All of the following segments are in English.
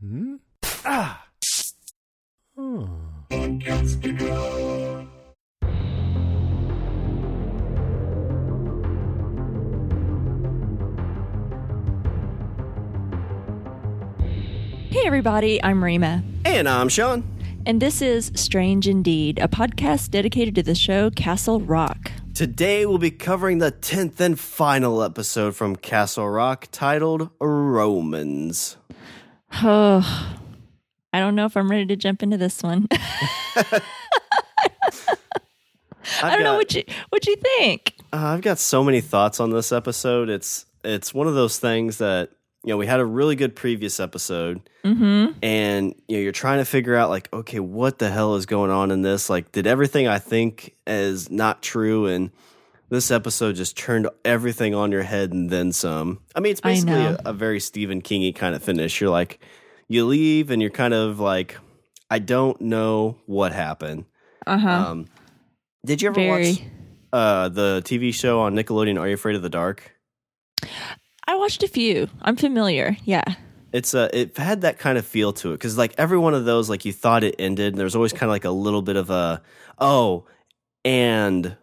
Hmm? Ah. Oh. Hey, everybody, I'm Rima. And I'm Sean. And this is Strange Indeed, a podcast dedicated to the show Castle Rock. Today we'll be covering the 10th and final episode from Castle Rock titled Romans. Oh, I don't know if I'm ready to jump into this one. I don't know what you what you think. Uh, I've got so many thoughts on this episode. It's it's one of those things that you know we had a really good previous episode, mm-hmm. and you know you're trying to figure out like okay what the hell is going on in this? Like did everything I think is not true and this episode just turned everything on your head and then some. I mean, it's basically a, a, very Stephen Kingy kind of finish. You're like, you leave and you're kind of like, I don't know what happened. Uh huh. Um, did you ever very. watch uh, the TV show on Nickelodeon? Are you afraid of the dark? I watched a few. I'm familiar. Yeah. It's a. Uh, it had that kind of feel to it because like every one of those, like you thought it ended, and there's always kind of like a little bit of a oh, and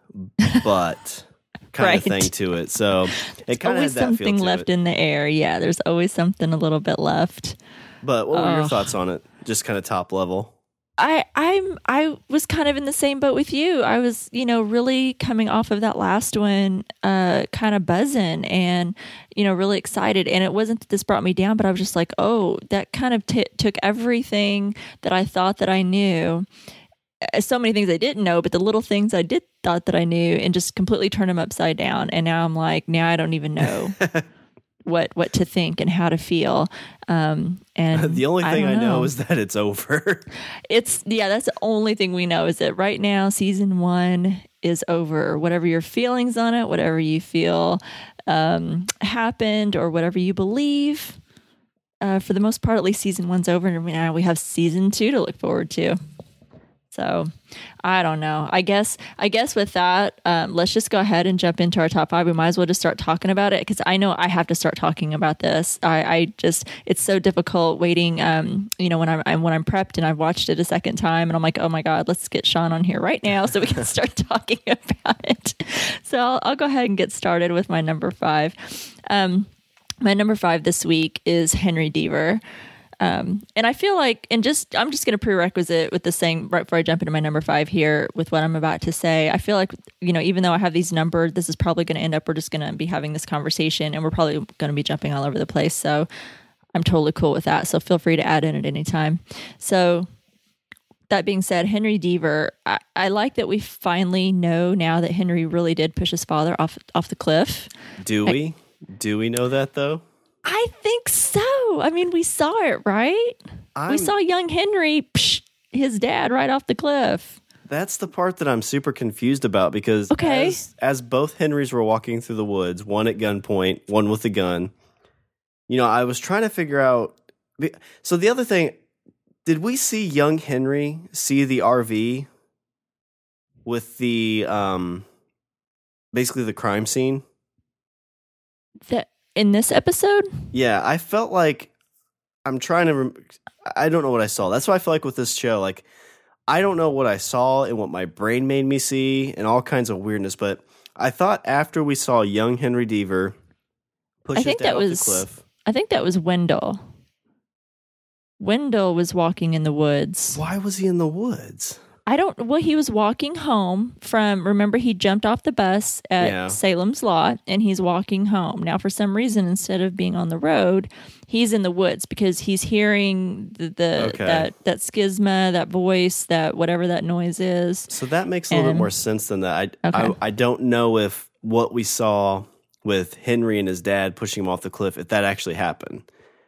but kind right. of thing to it. So it kind of has something left it. in the air. Yeah, there's always something a little bit left. But what were your thoughts on it? Just kind of top level. I I'm I was kind of in the same boat with you. I was, you know, really coming off of that last one, uh, kind of buzzing and, you know, really excited. And it wasn't that this brought me down, but I was just like, oh, that kind of t- took everything that I thought that I knew so many things I didn't know, but the little things I did thought that I knew and just completely turned them upside down. And now I'm like, now I don't even know what what to think and how to feel. Um, and the only thing I, I know. know. is that it's over. it's yeah, that's the only thing we know is that right now season one is over. Whatever your feelings on it, whatever you feel um, happened, or whatever you believe. Uh, for the most part, at least season one's over, and now we have season two to look forward to. So I don't know. I guess I guess with that, um, let's just go ahead and jump into our top five. We might as well just start talking about it because I know I have to start talking about this. I, I just it's so difficult waiting. Um, you know when I'm, I'm when I'm prepped and I've watched it a second time and I'm like, oh my god, let's get Sean on here right now so we can start talking about it. So I'll, I'll, go ahead and get started with my number five. Um, my number five this week is Henry Deaver. Um, and I feel like, and just, I'm just going to prerequisite with the saying right before I jump into my number five here with what I'm about to say. I feel like, you know, even though I have these numbered, this is probably going to end up, we're just going to be having this conversation and we're probably going to be jumping all over the place. So I'm totally cool with that. So feel free to add in at any time. So that being said, Henry Deaver, I, I, like that we finally know now that Henry really did push his father off off the cliff. Do we? I, Do we know that though? I think so. I mean, we saw it, right? I'm, we saw young Henry, psh, his dad, right off the cliff. That's the part that I'm super confused about because okay. as, as both Henrys were walking through the woods, one at gunpoint, one with a gun, you know, I was trying to figure out. So the other thing, did we see young Henry see the RV with the um basically the crime scene? That in this episode? Yeah, I felt like I'm trying to. Rem- I don't know what I saw. That's why I feel like with this show, like I don't know what I saw and what my brain made me see and all kinds of weirdness. But I thought after we saw young Henry Deaver push I think that was, cliff. I think that was Wendell. Wendell was walking in the woods. Why was he in the woods? I don't. Well, he was walking home from. Remember, he jumped off the bus at yeah. Salem's Lot, and he's walking home now. For some reason, instead of being on the road, he's in the woods because he's hearing the, the okay. that that schisma, that voice, that whatever that noise is. So that makes a and, little bit more sense than that. I, okay. I I don't know if what we saw with Henry and his dad pushing him off the cliff, if that actually happened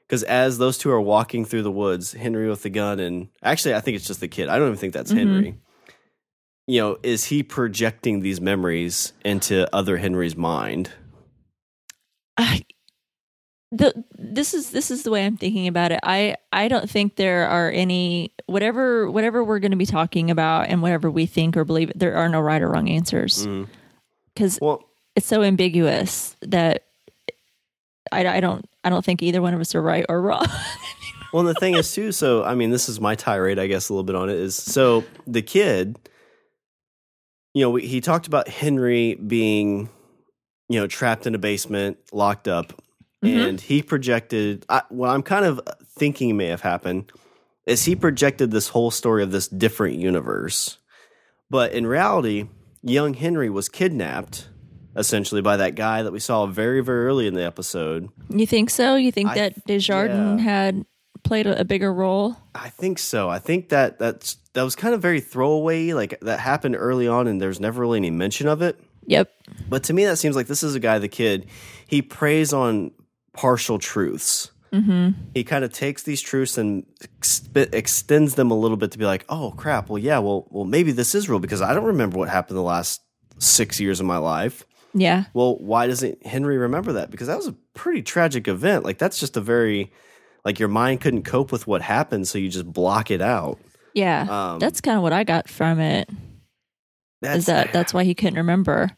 because as those two are walking through the woods, Henry with the gun, and actually, I think it's just the kid. I don't even think that's mm-hmm. Henry. You know, is he projecting these memories into other Henry's mind? I, the this is this is the way I'm thinking about it. I I don't think there are any whatever whatever we're going to be talking about and whatever we think or believe. There are no right or wrong answers because mm. well, it's so ambiguous that I, I don't I don't think either one of us are right or wrong. well, the thing is too. So, I mean, this is my tirade, I guess, a little bit on it. Is so the kid, you know, he talked about Henry being, you know, trapped in a basement, locked up, mm-hmm. and he projected. I, what I'm kind of thinking may have happened is he projected this whole story of this different universe, but in reality, young Henry was kidnapped essentially by that guy that we saw very very early in the episode. You think so? You think I, that Desjardins yeah. had played a, a, bigger role? I think so. I think that that's that was kind of very throwaway. Like that happened early on, and there's never really any mention of it. Yep. But to me, that seems like this is a guy, the kid. He preys on partial truths. Mm-hmm. He kind of takes these truths and exp- extends them a little bit to be like, "Oh crap! Well, yeah, well, well, maybe this is real because I don't remember what happened the last six years of my life." Yeah. Well, why doesn't Henry remember that? Because that was a pretty tragic event. Like that's just a very like your mind couldn't cope with what happened, so you just block it out. Yeah. Um, that's kind of what I got from it. Is that that's why he couldn't remember.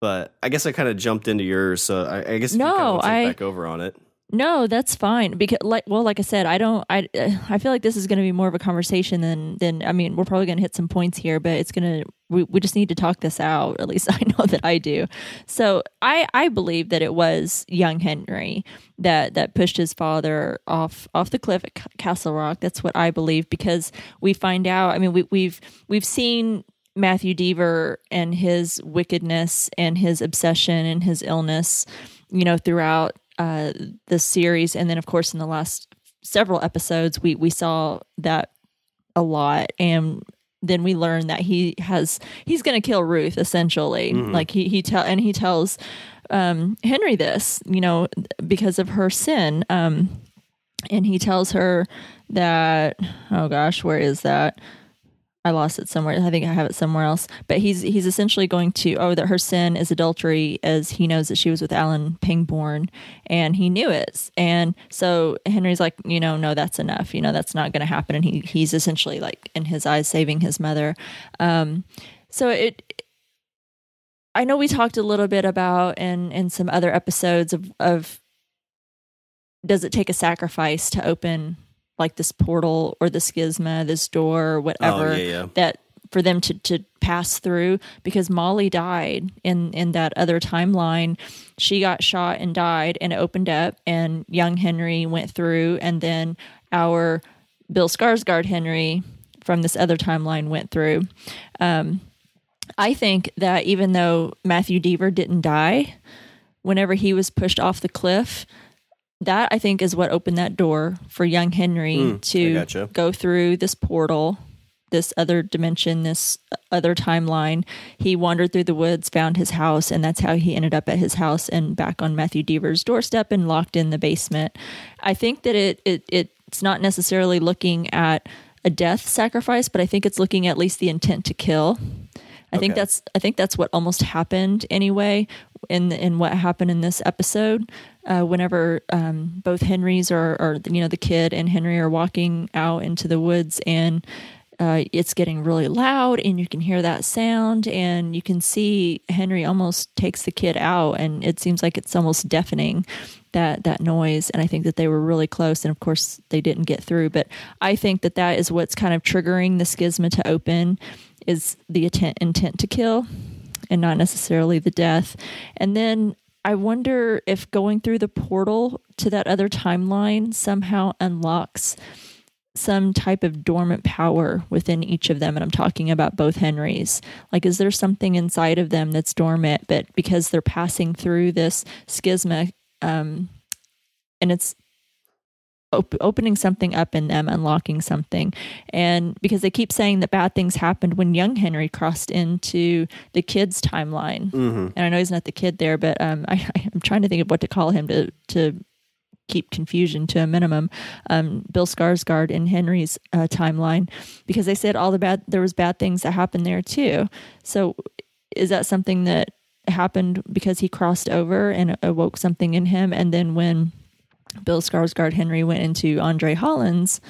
But I guess I kind of jumped into yours, so I, I guess no, I back over on it. No, that's fine because like well like I said, I don't I I feel like this is going to be more of a conversation than than I mean, we're probably going to hit some points here, but it's going to we, we just need to talk this out. At least I know that I do. So, I I believe that it was young Henry that that pushed his father off off the cliff at Castle Rock. That's what I believe because we find out, I mean, we we've we've seen Matthew Deaver and his wickedness and his obsession and his illness, you know, throughout uh, the series, and then of course in the last several episodes, we we saw that a lot, and then we learn that he has he's going to kill Ruth essentially. Mm-hmm. Like he he tell and he tells um, Henry this, you know, because of her sin. Um, and he tells her that oh gosh, where is that? I lost it somewhere. I think I have it somewhere else. But he's he's essentially going to oh that her sin is adultery, as he knows that she was with Alan Pangborn, and he knew it. And so Henry's like, you know, no, that's enough. You know, that's not going to happen. And he he's essentially like in his eyes saving his mother. Um, so it. I know we talked a little bit about in in some other episodes of of does it take a sacrifice to open like this portal or the schisma, this door, or whatever oh, yeah, yeah. that for them to to pass through because Molly died in in that other timeline. She got shot and died, and it opened up, and young Henry went through, and then our Bill Skarsgård Henry from this other timeline went through. Um, I think that even though Matthew Deaver didn't die, whenever he was pushed off the cliff, that I think is what opened that door for young Henry mm, to gotcha. go through this portal, this other dimension, this other timeline. He wandered through the woods, found his house, and that's how he ended up at his house and back on Matthew Deaver's doorstep and locked in the basement. I think that it, it it's not necessarily looking at a death sacrifice, but I think it's looking at least the intent to kill. I okay. think that's I think that's what almost happened anyway in in what happened in this episode. Uh, whenever um, both Henrys or, or you know the kid and Henry are walking out into the woods and uh, it's getting really loud and you can hear that sound and you can see Henry almost takes the kid out and it seems like it's almost deafening that that noise and I think that they were really close and of course they didn't get through but I think that that is what's kind of triggering the schisma to open is the intent intent to kill and not necessarily the death. And then I wonder if going through the portal to that other timeline somehow unlocks some type of dormant power within each of them. And I'm talking about both Henrys. Like, is there something inside of them that's dormant, but because they're passing through this schisma, um, and it's op- opening something up in them, unlocking something. And because they keep saying that bad things happened when young Henry crossed into the kid's timeline. Mm-hmm. And I know he's not the kid there, but um, I, I'm trying to think of what to call him to to keep confusion to a minimum. Um, Bill Skarsgård in Henry's uh, timeline, because they said all the bad there was bad things that happened there too. So is that something that happened because he crossed over and awoke something in him, and then when Bill Skarsgård Henry went into Andre Holland's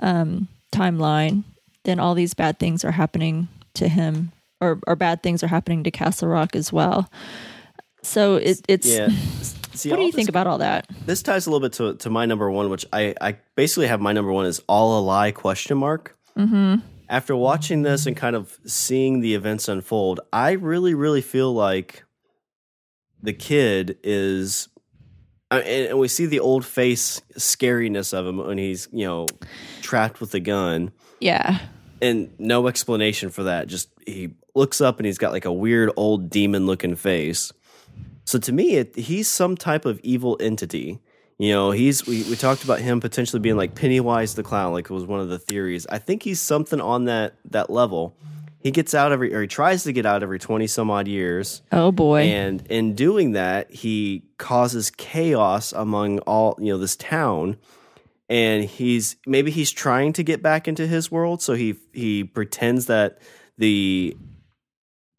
um, timeline, then all these bad things are happening to him, or, or bad things are happening to Castle Rock as well. So it, it's yeah. See, what do you think about all that? This ties a little bit to to my number one, which I I basically have my number one is all a lie question mark. Mm-hmm. After watching this and kind of seeing the events unfold, I really really feel like the kid is. And and we see the old face scariness of him when he's, you know, trapped with the gun. Yeah. and no explanation for that. Just he looks up and he's got like a weird old demon looking face. So to me, it, he's some type of evil entity. You know, he's we, we talked about him potentially being like Pennywise the clown, like it was one of the theories. I think he's something on that that level. He gets out every or he tries to get out every twenty some odd years. Oh boy. And in doing that, he causes chaos among all, you know, this town. And he's maybe he's trying to get back into his world, so he he pretends that the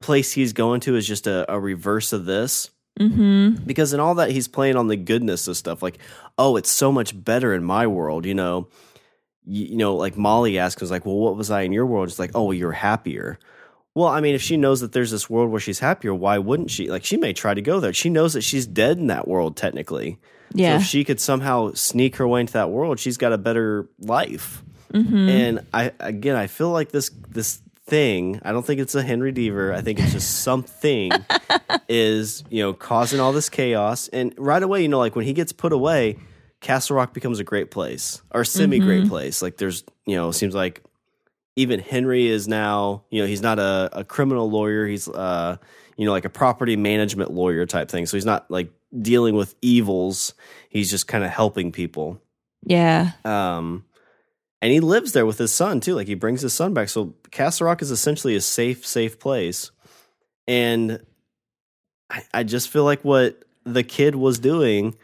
place he's going to is just a, a reverse of this. mm-hmm. Because in all that he's playing on the goodness of stuff, like, oh, it's so much better in my world, you know. You, you know, like Molly asked, was like, well, what was I in your world? It's like, oh, well, you're happier. Well, I mean, if she knows that there's this world where she's happier, why wouldn't she? Like, she may try to go there. She knows that she's dead in that world, technically. Yeah. So if she could somehow sneak her way into that world, she's got a better life. mm-hmm. And I again, I feel like this this thing. I don't think it's a Henry Deaver. I think it's just something is you know causing all this chaos. And right away, you know, like when he gets put away, Castle Rock becomes a great place or semi great place. Like there's you know it seems like even Henry is now you know he's not a, a criminal lawyer. He's uh you know like a property management lawyer type thing. So he's not like dealing with evils. He's just kind of helping people. yeah. Um, and he lives there with his son too. Like he brings his son back. So Castle Rock is essentially a safe, safe place. And I, I just feel like what the kid was doing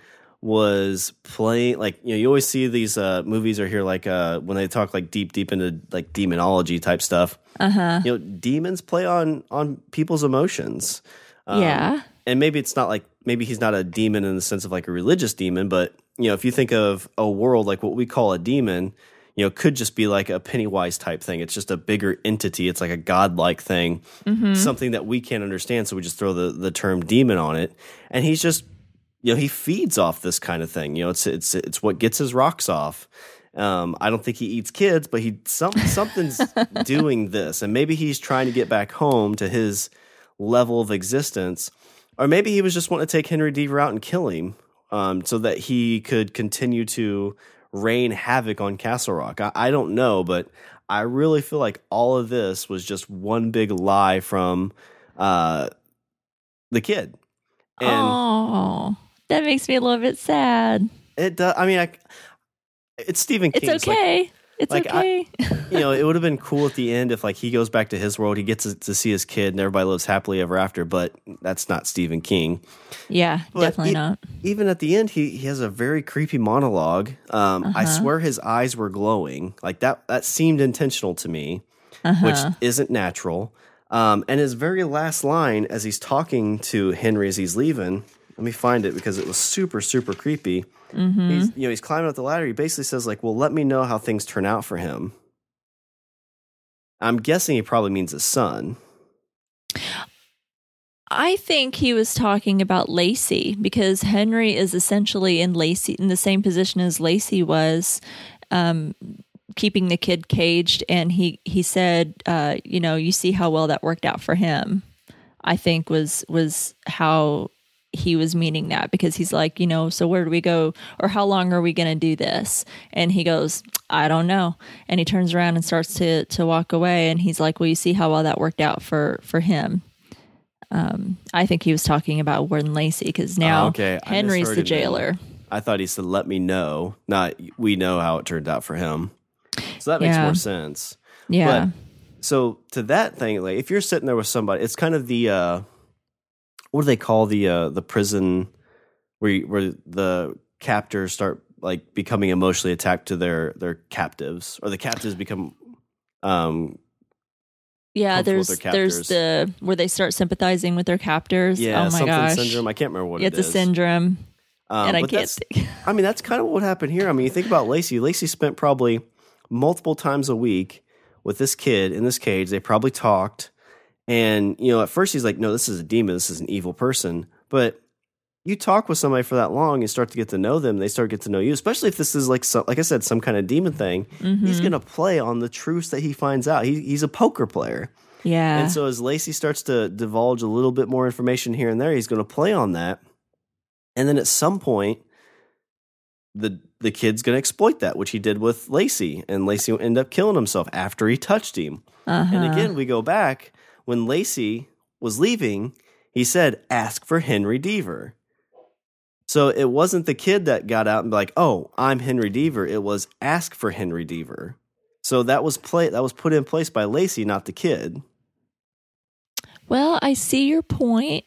was playing like you know you always see these uh movies or hear like uh when they talk like deep deep into like demonology type stuff Uh-huh. you know demons play on on people's emotions Um, yeah. and maybe it's not like maybe he's not a demon in the sense of like a religious demon but you know if you think of a world like what we call a demon you know could just be like a pennywise type thing it's just a bigger entity it's like a godlike thing Mm-hmm. something that we can't understand so we just throw the the term demon on it and he's just you know he feeds off this kind of thing. You know it's it's it's what gets his rocks off. Um, I don't think he eats kids, but he some something's doing this, and maybe he's trying to get back home to his level of existence, or maybe he was just wanting to take Henry Deaver out and kill him, um, so that he could continue to rain havoc on Castle Rock. I, I don't know, but I really feel like all of this was just one big lie from uh, the kid, and oh, that makes me a little bit sad. it. does I mean, I, it's Stephen It's King. like, okay. it's like, I- okay. you know, it would have been cool at the end if like he goes back to his world, he gets to, to see his kid, and everybody lives happily ever after. But that's not Stephen King. yeah, But definitely it- not. Even at the end, he he has a very creepy monologue. Um, I Uh-huh. swear his eyes were glowing, like that. That seemed intentional to me, Uh-huh. which isn't natural. Um, and his very last line, as he's talking to Henry as he's leaving, let me find it because it was super super creepy. Mm-hmm. He's you know he's climbing up the ladder. He basically says like, "Well, let me know how things turn out for him." I'm guessing he probably means his son. I think he was talking about Lacy because Henry is essentially in Lacy in the same position as Lacy was, um, keeping the kid caged. And he he said, uh, you know, you see how well that worked out for him. I think was was how he was meaning that because he's like, you know, so where do we go or how long are we going to do this? And he goes, I don't know. And he turns around and starts to to walk away and he's like, well, you see how well that worked out for for him. Um, I think he was talking about Warden Lacy because now Oh, okay. Henry's the jailer. I thought he said, "Let me know." Not we know how it turned out for him. So that makes Yeah. more sense. Yeah. But, So to that thing, like if you're sitting there with somebody, it's kind of the uh, what do they call the uh, the prison where you, where the captors start like becoming emotionally attached to their their captives, or the captives become um yeah, there's there's the where they start sympathizing with their captors. yeah oh my something gosh. syndrome. I can't remember what it's it a syndrome. Um, and I can't think. I mean, that's kind of what happened here. I mean, you think about Lacy. Lacy spent probably multiple times a week with this kid in this cage. They probably talked. And, you know, at first he's like, no, this is a demon. This is an evil person. But you talk with somebody for that long and start to get to know them, they start to get to know you. Especially if this is like some, like I said, some kind of demon thing. Mm-hmm. He's gonna play on the truths that he finds out. He, he's a poker player, Yeah. and so as Lacy starts to divulge a little bit more information here and there, he's gonna play on that. And then at some point, the the kid's gonna exploit that, which he did with Lacy, and Lacy will end up killing himself after he touched him. uh-huh. And again, we go back when Lacy was leaving, he said, ask for Henry Deaver. So it wasn't the kid that got out and be like, oh, I'm Henry Deaver. It was ask for Henry Deaver. So that was play that was put in place by Lacy, not the kid. Well, I see your point.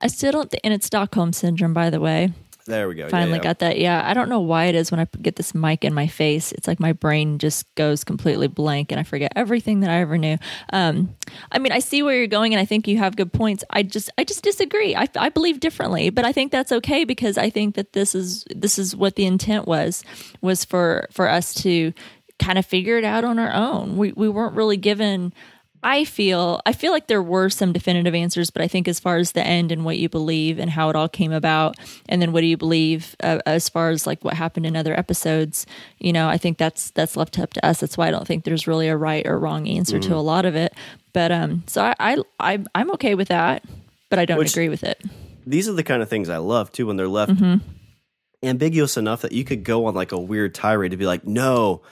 I still don't, th- and it's Stockholm syndrome, by the way. There we go. Yeah, Finally yeah. got that. Yeah, I don't know why it is when I get this mic in my face. It's like my brain just goes completely blank and I forget everything that I ever knew. Um, I mean, I see where you're going, and I think you have good points. I just, I just disagree. I, I believe differently, but I think that's okay because I think that this is this is what the intent was was for for us to kind of figure it out on our own. We we weren't really given. I feel I feel like there were some definitive answers, but I think as far as the end and what you believe and how it all came about, and then what do you believe uh, as far as like what happened in other episodes, you know, I think that's that's left up to us. That's why I don't think there's really a right or wrong answer Mm. to a lot of it. But um, so I I, I I'm okay with that, but I don't Which- agree with it. These are the kind of things I love too when they're left Mm-hmm. ambiguous enough that you could go on like a weird tirade to be like, no,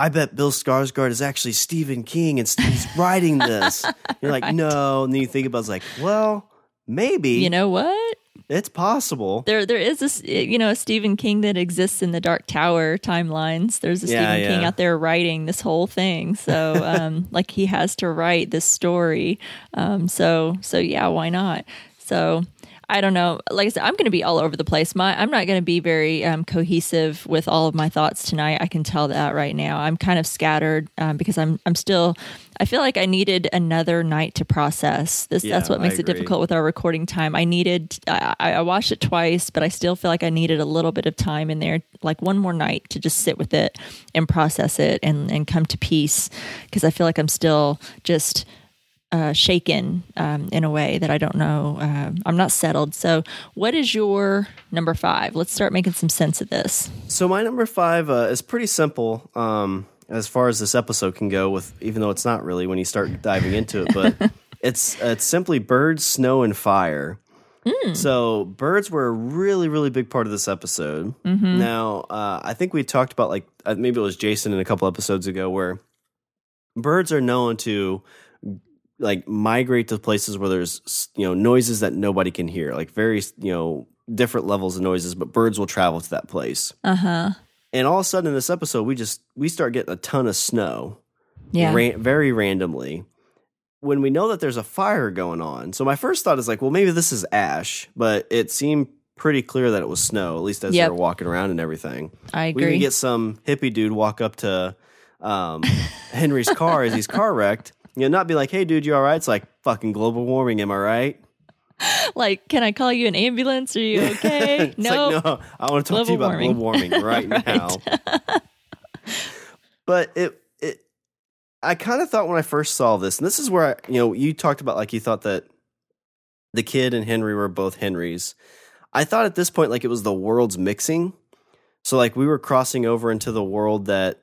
I bet Bill Skarsgård is actually Stephen King and he's writing this. You're like, no. And then you think about it, it's like, well, maybe. You know what? It's possible. There, there is this, you know, a Stephen King that exists in the Dark Tower timelines. There's a Yeah, Stephen King out there writing this whole thing. So, um, like he has to write this story. Um, so, so yeah, why not? So, I don't know. Like I said, I'm going to be all over the place. My, I'm not going to be very um, cohesive with all of my thoughts tonight. I can tell that right now. I'm kind of scattered um, because I'm, I'm still. I feel like I needed another night to process this. Yeah, that's what makes it difficult with our recording time. I needed. I, I watched it twice, but I still feel like I needed a little bit of time in there, like one more night to just sit with it and process it and and come to peace. Because I feel like I'm still just uh, shaken um, in a way that I don't know. Uh, I'm not settled. So, what is your number five? Let's start making some sense of this. So my number five uh, is pretty simple um, as far as this episode can go. With even though it's not really when you start diving into it, but it's it's simply birds, snow, and fire. So birds were a really really big part of this episode. Now uh, I think we talked about like uh, maybe it was Jason in a couple episodes ago where birds are known to like migrate to places where there's you know noises that nobody can hear like very you know different levels of noises but birds will travel to that place Uh huh. and all of a sudden in this episode we just we start getting a ton of snow Yeah. ran- very randomly when we know that there's a fire going on so my first thought is like well maybe this is ash but it seemed pretty clear that it was snow at least as Yep. they were walking around and everything I agree. we can get some hippie dude walk up to um, henry's car as he's car wrecked you know not be like hey dude you all right it's like fucking global warming am i right like, can I call you an ambulance? Are you okay? It's no. like, no, I want to talk to you about warming. global warming right, now. but it it I kind of thought when I first saw this, and this is where I, you know, you talked about like you thought that the kid and Henry were both Henrys. I thought at this point like it was the worlds mixing. So like we were crossing over into the world that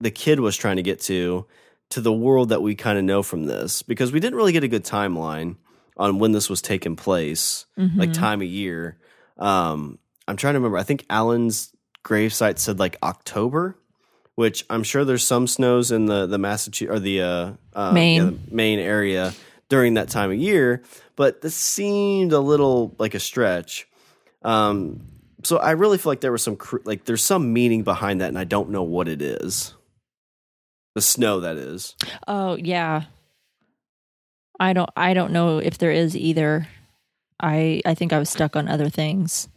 the kid was trying to get to to the world that we kind of know from this because we didn't really get a good timeline on when this was taking place, like Mhm. time of year. Um, I'm trying to remember. I think Alan's gravesite said like October, which I'm sure there's some snows in the the Massachusetts or the uh, uh, Maine. yeah, the Maine area during that time of year, but this seemed a little like a stretch. Um, so I really feel like there was some cr- like there's some meaning behind that, and I don't know what it is. The snow that is. Oh yeah. I don't I don't know if there is either. I I think I was stuck on other things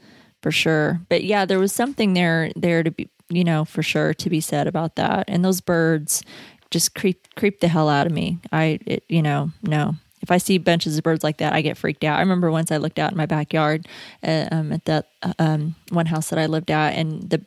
for sure. But yeah, there was something there there to be you know, for sure to be said about that. And those birds just creep creep the hell out of me. I it, you know, no. If I see bunches of birds like that, I get freaked out. I remember once I looked out in my backyard uh, um, at that uh, um, one house that I lived at, and the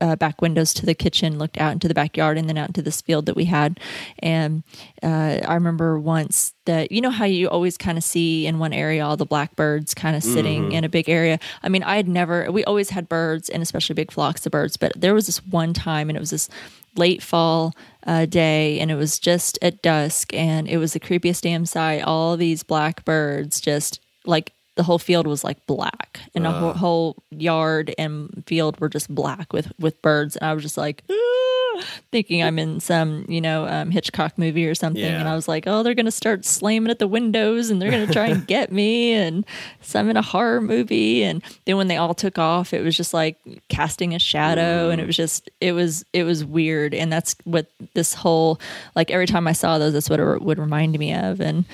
uh, back windows to the kitchen looked out into the backyard and then out into this field that we had. And uh, I remember once that, you know, how you always kind of see in one area all the blackbirds kind of sitting mm-hmm. in a big area. I mean, I had never, we always had birds and especially big flocks of birds, but there was this one time and it was this late fall uh, day and it was just at dusk and it was the creepiest damn sight. All these blackbirds just like the whole field was like black and uh. the whole, whole, yard and field were just black with with birds and i was just like ah, thinking i'm in some you know um, hitchcock movie or something yeah. and i was like oh they're gonna start slamming at the windows and they're gonna try and get me and so i'm in a horror movie and then when they all took off it was just like casting a shadow mm. and it was just it was it was weird and that's what this whole like every time i saw those that's what it would remind me of and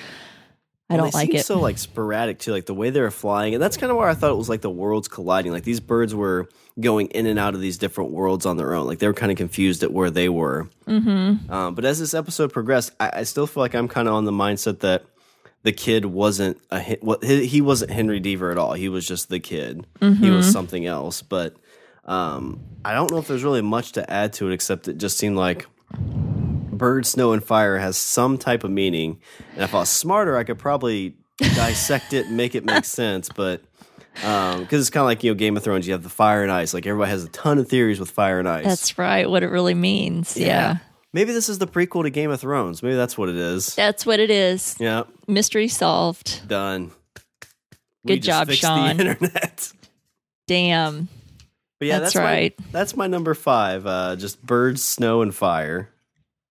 I don't like it. So like sporadic too, like the way they were flying, and that's kind of why I thought it was like the worlds colliding. Like these birds were going in and out of these different worlds on their own. Like they were kind of confused at where they were. Mm-hmm. Um, but as this episode progressed, I, I still feel like I'm kind of on the mindset that the kid wasn't a he wasn't Henry Deaver at all. He was just the kid. Mm-hmm. He was mm-hmm. something else. But um, I don't know if there's really much to add to it, except it just seemed like bird, snow, and fire has some type of meaning. And if I was smarter, I could probably dissect it and make it make sense. But because um, it's kind of like you know Game of Thrones, you have the fire and ice. Like everybody has a ton of theories with fire and ice. That's right. What it really means. Yeah. yeah. Maybe this is the prequel to Game of Thrones. Maybe that's what it is. That's what it is. Yeah. Mystery solved. Done. Good job, Sean. The internet. Damn. But yeah, that's, that's right. My, that's my number five. Uh, just birds, snow, and fire.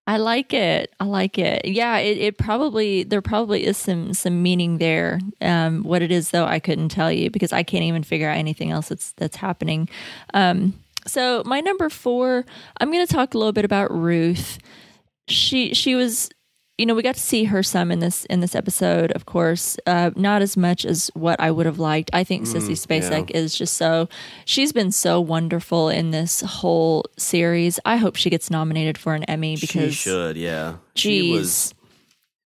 I like it. I like it. Yeah, it, it probably there probably is some some meaning there. Um, what it is though, I couldn't tell you because I can't even figure out anything else that's that's happening. Um, so my number four, I'm going to talk a little bit about Ruth. She she was you know, we got to see her some in this in this episode, of course. Uh, not as much as what I would have liked. I think mm, Sissy Spacek yeah. is just so she's been so wonderful in this whole series. I hope she gets nominated for an Emmy because she should. Yeah, geez, she was.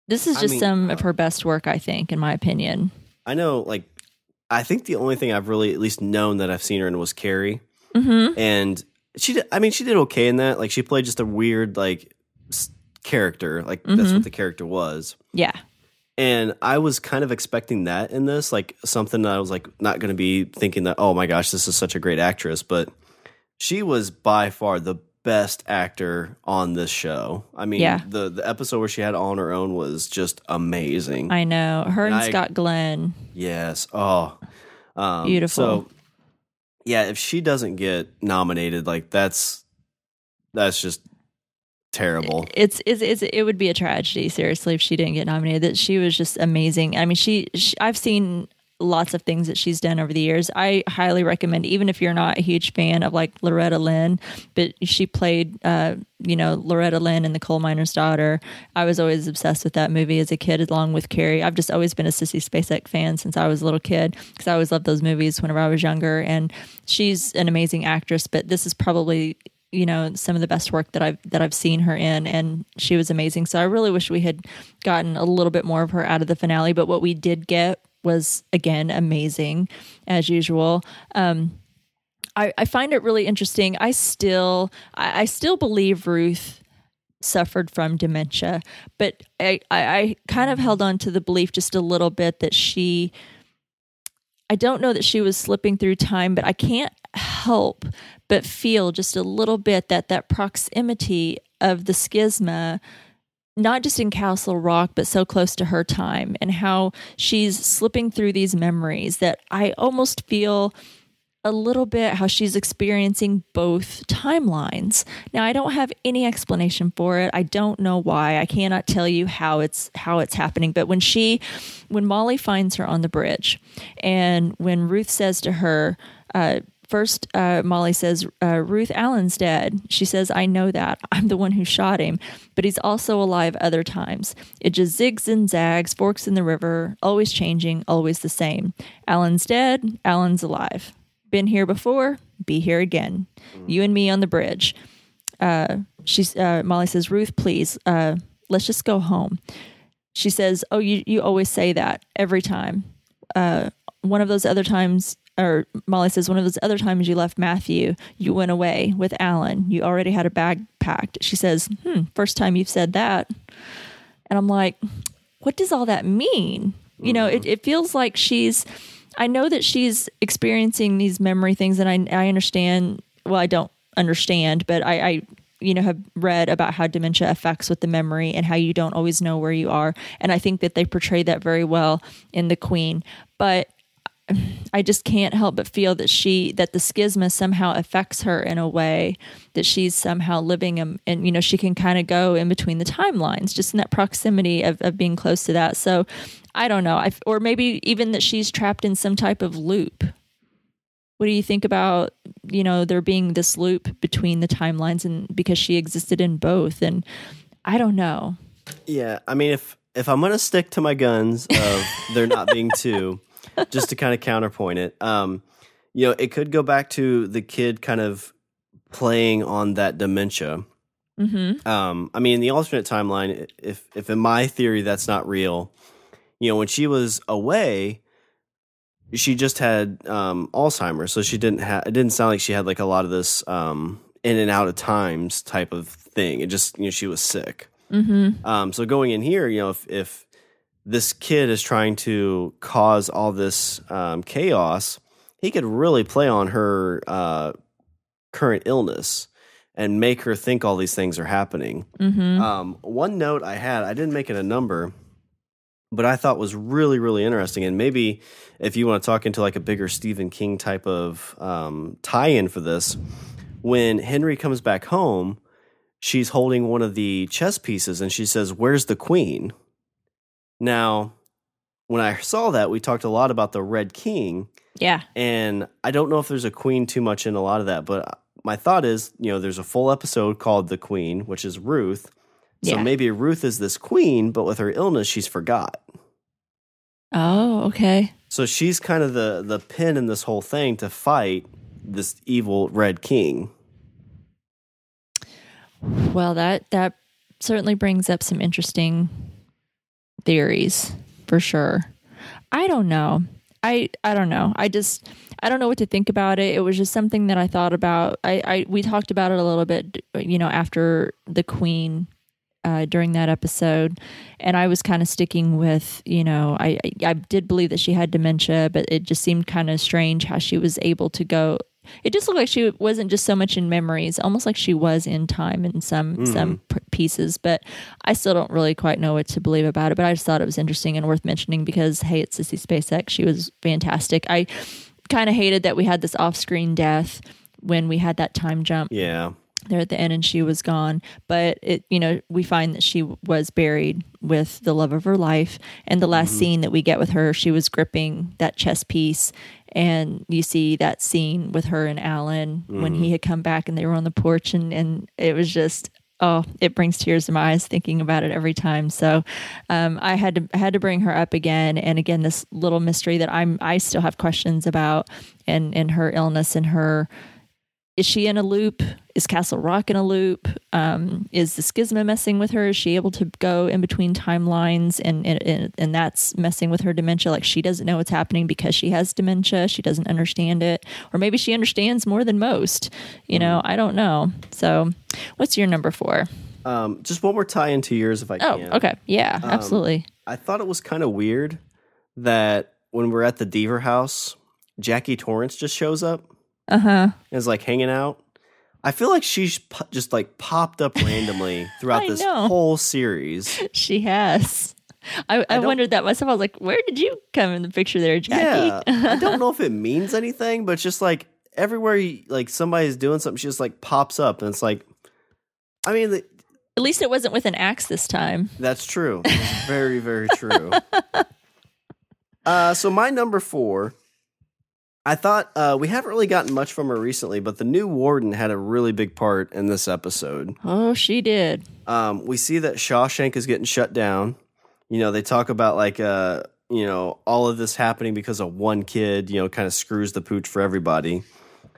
This is just I mean, some of her best work, I think, in my opinion. I know, like, I think the only thing I've really at least known that I've seen her in was Carrie, mm-hmm. and she. Did, I mean, she did okay in that. Like, she played just a weird, like character. Like mm-hmm. that's what the character was. Yeah. And I was kind of expecting that in this, like something that I was like not going to be thinking that oh my gosh, this is such a great actress, but she was by far the best actor on this show. I mean, yeah. the the episode where she had on her own was just amazing. I know her and, and Scott I, Glenn. Yes. Oh, um, beautiful. So, yeah, if she doesn't get nominated, like that's that's just terrible. It's, it's, it's it would be a tragedy seriously if she didn't get nominated. That she was just amazing. I mean, she, she I've seen lots of things that she's done over the years. I highly recommend, even if you're not a huge fan of like Loretta Lynn, but she played, uh, you know, Loretta Lynn in The Coal Miner's Daughter. I was always obsessed with that movie as a kid, along with Carrie. I've just always been a Sissy Spacek fan since I was a little kid because I always loved those movies whenever I was younger. And she's an amazing actress, but this is probably you know some of the best work that I've that I've seen her in, and she was amazing. So I really wish we had gotten a little bit more of her out of the finale. But what we did get was again amazing as usual. Um, I, I find it really interesting. I still I, I still believe Ruth suffered from dementia, but I, I, I kind of held on to the belief just a little bit that she. I don't know that she was slipping through time, but I can't help but feel just a little bit that that proximity of the schisma not just in Castle Rock, but so close to her time, and how she's slipping through these memories that I almost feel a little bit how she's experiencing both timelines. Now I don't have any explanation for it. I don't know why. I cannot tell you how it's how it's happening, but when she when Molly finds her on the bridge and when Ruth says to her, uh, First, uh, Molly says, uh, Ruth Alan's dead. She says, I know that. I'm the one who shot him, but he's also alive other times. It just zigs and zags, forks in the river, always changing, always the same. Alan's dead, Alan's alive. Been here before, be here again. You and me on the bridge. Uh, she's, uh, Molly says, Ruth, please, uh, let's just go home. She says, Oh, you, you always say that every time. Uh, one of those other times or Molly says, one of those other times you left Matthew, you went away with Alan. You already had a bag packed. She says, hmm, first time you've said that. And I'm like, what does all that mean? You know, it, it feels like she's, I know that she's experiencing these memory things, and I, I understand. Well, I don't understand, but I, I you know have read about how dementia affects with the memory and how you don't always know where you are and i think that they portray that very well in the queen but I just can't help but feel that she that the schisma somehow affects her in a way that she's somehow living in, and you know she can kind of go in between the timelines just in that proximity of, of being close to that so I don't know I, or maybe even that she's trapped in some type of loop what do you think about you know there being this loop between the timelines and because she existed in both and I don't know yeah I mean if if I'm gonna stick to my guns of there not being two just to kind of counterpoint it. Um, you know, it could go back to the kid kind of playing on that dementia. Mm-hmm. Um, I mean, in the alternate timeline, if if in my theory that's not real, you know, when she was away, she just had um, Alzheimer's, so she didn't have. It didn't sound like she had like a lot of this um, in and out of times type of thing. It just you know she was sick. Mm-hmm. Um, so going in here, you know, if if this kid is trying to cause all this um, chaos, he could really play on her uh, current illness and make her think all these things are happening. Mm-hmm. Um, one note I had, I didn't make it a number, but I thought was really, really interesting. And maybe if you want to talk into like a bigger Stephen King type of um, tie in for this, when Henry comes back home, she's holding one of the chess pieces and she says, Where's the queen? Now, when I saw that, we talked a lot about the Red King. Yeah. And I don't know if there's a queen too much in a lot of that, but my thought is, you know, there's a full episode called The Queen, which is Ruth. So yeah. maybe Ruth is this queen, but with her illness, she's forgot. Oh, okay. So she's kind of the the pin in this whole thing to fight this evil Red King. Well, that that certainly brings up some interesting theories for sure. I don't know. I I don't know. I just I don't know what to think about it. It was just something that I thought about. I, I we talked about it a little bit, you know, after the Queen uh, during that episode, and I was kind of sticking with, you know, I I did believe that she had dementia, but it just seemed kind of strange how she was able to go it just looked like she wasn't just so much in memories, almost like she was in time in some mm. some pieces. But I still don't really quite know what to believe about it. But I just thought it was interesting and worth mentioning because hey, it's Sissy Spacek. She was fantastic. I kind of hated that we had this off screen death when we had that time jump. Yeah there at the end and she was gone but it you know we find that she was buried with the love of her life and the last mm-hmm. scene that we get with her she was gripping that chess piece and you see that scene with her and Alan mm-hmm. when he mm-hmm. had come back and they were on the porch and and it was just oh it brings tears to my eyes thinking about it every time so um, i had to I had to bring her up again and again this little mystery that i'm i still have questions about and and her illness and her is she in a loop? Is Castle Rock in a loop? Um, is the schisma messing with her? Is she able to go in between timelines and, and and that's messing with her dementia? Like she doesn't know what's happening because she has dementia. She doesn't understand it, or maybe she understands more than most. You know, I don't know. So, what's your number four? Um, just one more tie into yours, if I oh, can. Oh, okay, yeah, um, absolutely. I thought it was kind of weird that when we're at the Deaver house, Jackie Torrance just shows up. Uh huh. Is like hanging out. I feel like she's just like popped up randomly throughout this know. whole series. She has. I, I, I wondered that myself. I was like, where did you come in the picture there, Jackie? Yeah, I don't know if it means anything, but it's just like everywhere you, like somebody's doing something, she just like pops up, and it's like, I mean, the, at least it wasn't with an axe this time. That's true. Very, very true. uh, so my number four I thought uh, we haven't really gotten much from her recently, but the new warden had a really big part in this episode. Oh, she did. Um, we see that Shawshank is getting shut down. You know, they talk about like, uh, you know, all of this happening because of one kid. You know, kind of screws the pooch for everybody.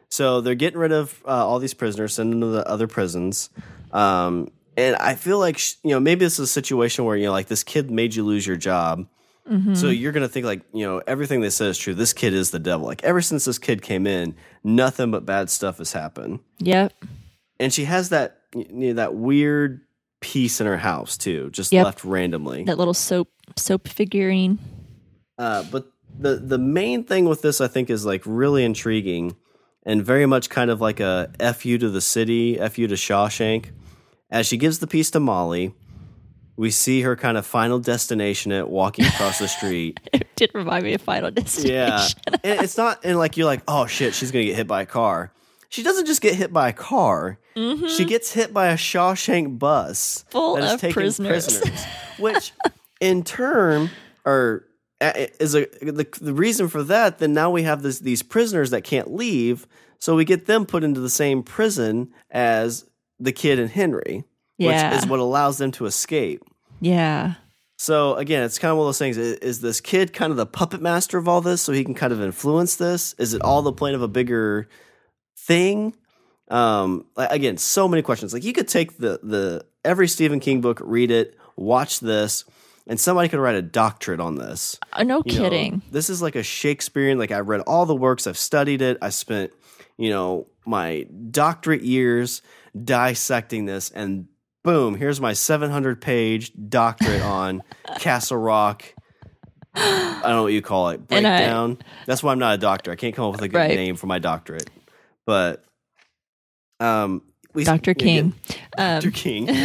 So they're getting rid of uh, all these prisoners, sending them to the other prisons. Um, and I feel like you know maybe this is a situation where you know like this kid made you lose your job Mm-hmm. So you're gonna think like you know everything they said is true. This kid is the devil. Like ever since this kid came in, nothing but bad stuff has happened. Yep. And she has that you know, that weird piece in her house too, just Yep. left randomly. That little soap soap figurine. Uh, but the the main thing with this, I think, is like really intriguing and very much kind of like a fu to the city, fu to Shawshank. As she gives the piece to Molly, we see her kind of final destination at walking across the street. It did remind me of Final Destination. Yeah, and it's not and like you're like, oh shit, she's gonna get hit by a car. She doesn't just get hit by a car. She gets hit by a Shawshank bus Mm-hmm. Full of taking prisoners. which in turn are is a the, the reason for that. Then now we have this, these prisoners that can't leave, so we get them put into the same prison as the kid and Henry, Yeah. which is what allows them to escape. Yeah. So again, it's kind of one of those things. Is, is this kid kind of the puppet master of all this, so he can kind of influence this? Is it all the point of a bigger thing? Um, again, so many questions. Like you could take the the every Stephen King book, read it, watch this, and somebody could write a doctorate on this. Uh, no You know, kidding. this is like a Shakespearean. Like I read all the works, I've studied it. I spent, you know, my doctorate years dissecting this, and boom, here's my 700 page doctorate on Castle Rock. I don't know what you call it. And I- Breakdown. That's why I'm not a doctor. I can't come up with a good Right. name for my doctorate. But um we Dr. King. Um, Dr. King.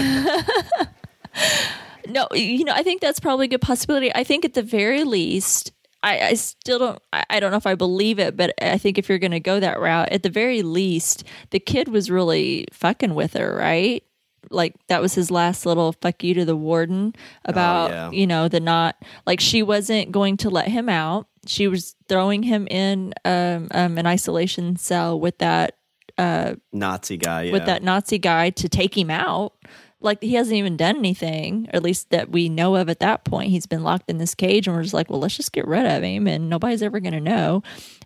No, you know, I think that's probably a good possibility. I think at the very least, I, I still don't, I, I don't know if I believe it, but I think if you're going to go that route, at the very least, the kid was really fucking with her, right? Like that was his last little fuck you to the warden about, yeah. you know, the not, like she wasn't going to let him out. She was throwing him in um, um, an isolation cell with that uh, Nazi guy, yeah. with that Nazi guy to take him out. Like he hasn't even done anything, or at least that we know of at that point. He's been locked in this cage, and we're just like, well, let's just get rid of him, and nobody's ever going to know.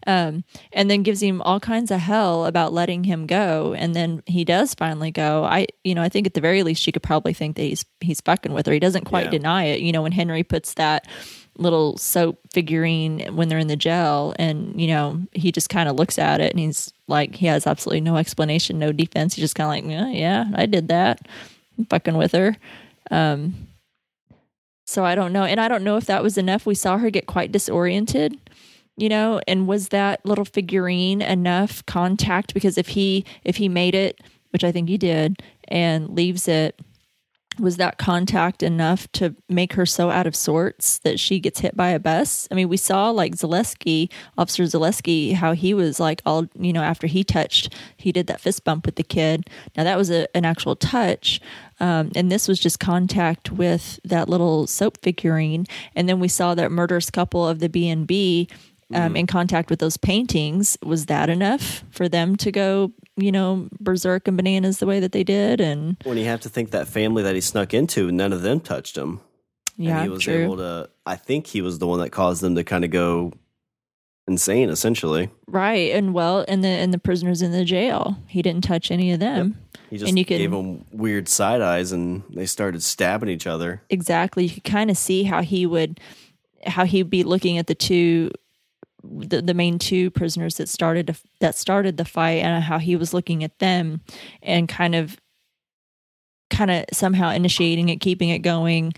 Um, and then gives him all kinds of hell about letting him go, and then he does finally go. I, you know, I think at the very least, she could probably think that he's he's fucking with her. He doesn't quite Yeah. deny it. You know, when Henry puts that little soap figurine when they're in the jail and you know he just kind of looks at it and he's like he has absolutely no explanation no defense he's just kind of like yeah, yeah i did that I'm fucking with her um so i don't know and i don't know if that was enough we saw her get quite disoriented you know and was that little figurine enough contact because if he if he made it which i think he did and leaves it was that contact enough to make her so out of sorts that she gets hit by a bus? I mean, we saw like Zalewski, Officer Zalewski, how he was like all, you know, after he touched, he did that fist bump with the kid. Now that was a, an actual touch. Um, and this was just contact with that little soap figurine. And then we saw that murderous couple of the B&B um, in contact with those paintings. Was that enough for them to go, you know, berserk and bananas the way that they did? And when you have to think that family that he snuck into, none of them touched him. yeah, and he was true. able to i think he was the one that caused them to kind of go insane essentially Right, and well, and the and the prisoners in the jail, he didn't touch any of them. he just And you can- gave them weird side eyes and they started stabbing each other Exactly, you could kind of see how he would, how he'd be looking at the two, the, the main two prisoners that started to, that started the fight, and how he was looking at them, and kind of, kind of somehow initiating it, keeping it going,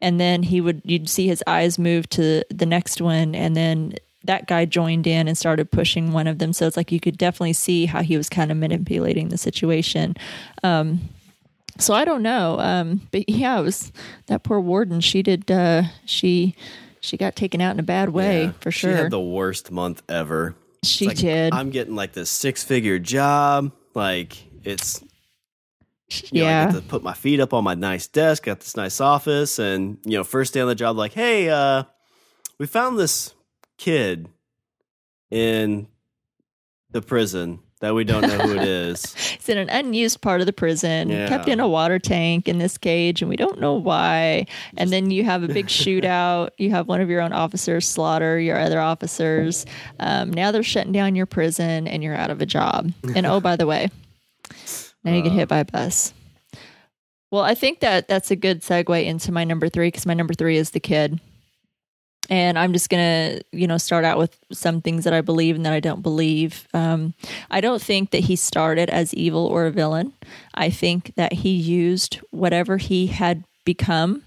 and then he would you'd see his eyes move to the next one, and then that guy joined in and started pushing one of them. So it's like you could definitely see how he was kind of manipulating the situation. Um, so I don't know. Um, but yeah, it was that poor warden. She did. Uh, she she got taken out in a bad way Yeah. for sure. she had the worst month ever she Like, did. i'm getting like this six figure job like it's you know, I yeah. get to put my feet up on my nice desk, got this nice office, and you know, first day on the job, like, hey, uh, we found this kid in the prison that we don't know who it is. It's in an unused part of the prison, Yeah. kept in a water tank in this cage, and we don't know why. And then you have a big shootout. You have one of your own officers slaughter your other officers. Um, now they're shutting down your prison, and you're out of a job. And oh, by the way, now you get hit by a bus. Well, I think that that's a good segue into my number three because my number three is the kid. And I'm just gonna, you know, start out with some things that I believe and that I don't believe. Um, I don't think that he started as evil or a villain. I think that he used whatever he had become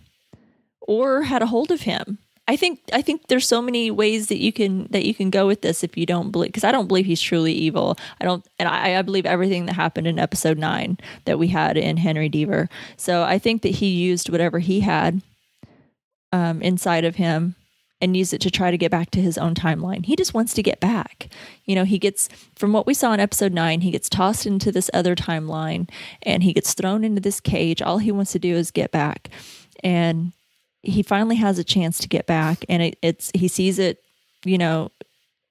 or had a hold of him. I think I think there's so many ways that you can that you can go with this if you don't believe because I don't believe he's truly evil. I don't, and I, I believe everything that happened in episode nine that we had in Henry Deaver. So I think that he used whatever he had um, inside of him and use it to try to get back to his own timeline. He just wants to get back. You know, he gets, from what we saw in episode nine, he gets tossed into this other timeline and he gets thrown into this cage. All he wants to do is get back. And he finally has a chance to get back. And it, it's, he sees it, you know,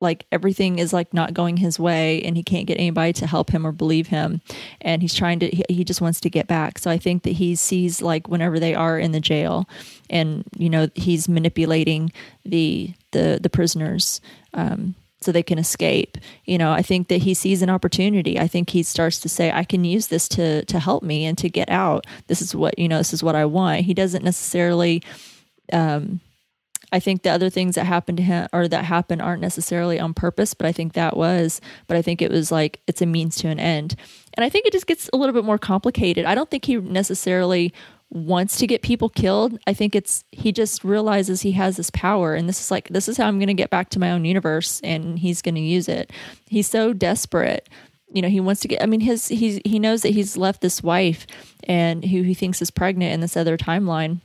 like everything is like not going his way and he can't get anybody to help him or believe him. And he's trying to he, he just wants to get back. So i think that he sees like whenever they are in the jail and you know he's manipulating the the the prisoners um so they can escape. You know i think that he sees an opportunity. I think he starts to say i can use this to to help me and to get out. This is what you know this is what i want. He doesn't necessarily um I think the other things that happened to him or that happened aren't necessarily on purpose, but I think that was. But I think it was like it's a means to an end. And I think it just gets a little bit more complicated. I don't think he necessarily wants to get people killed. I think it's he just realizes he has this power and this is like this is how I'm going to get back to my own universe and he's going to use it. He's so desperate. You know, he wants to get I mean his he's he knows that he's left this wife and who he thinks is pregnant in this other timeline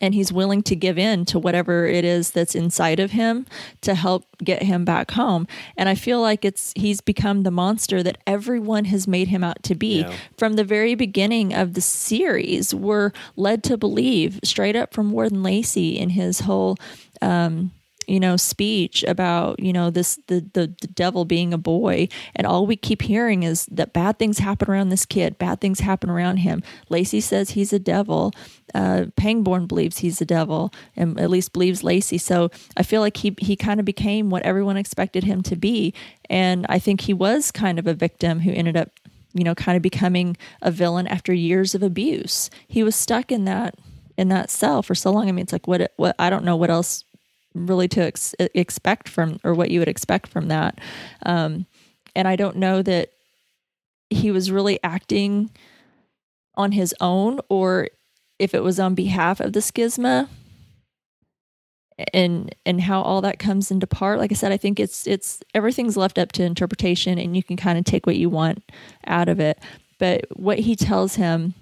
and he's willing to give in to whatever it is that's inside of him to help get him back home and i feel like it's he's become the monster that everyone has made him out to be yeah. from the very beginning of the series we're led to believe straight up from warden lacy in his whole um, you know speech about you know this the, the the devil being a boy and all we keep hearing is that bad things happen around this kid bad things happen around him lacy says he's a devil uh, Pangborn believes he's the devil, and at least believes Lacy. So I feel like he he kind of became what everyone expected him to be, and I think he was kind of a victim who ended up, you know, kind of becoming a villain after years of abuse. He was stuck in that in that cell for so long. I mean, it's like what what I don't know what else really to ex- expect from or what you would expect from that, um, and I don't know that he was really acting on his own or if it was on behalf of the schisma and and how all that comes into part. Like i said i think it's it's everything's left up to interpretation and you can kind of take what you want out of it. But what he tells him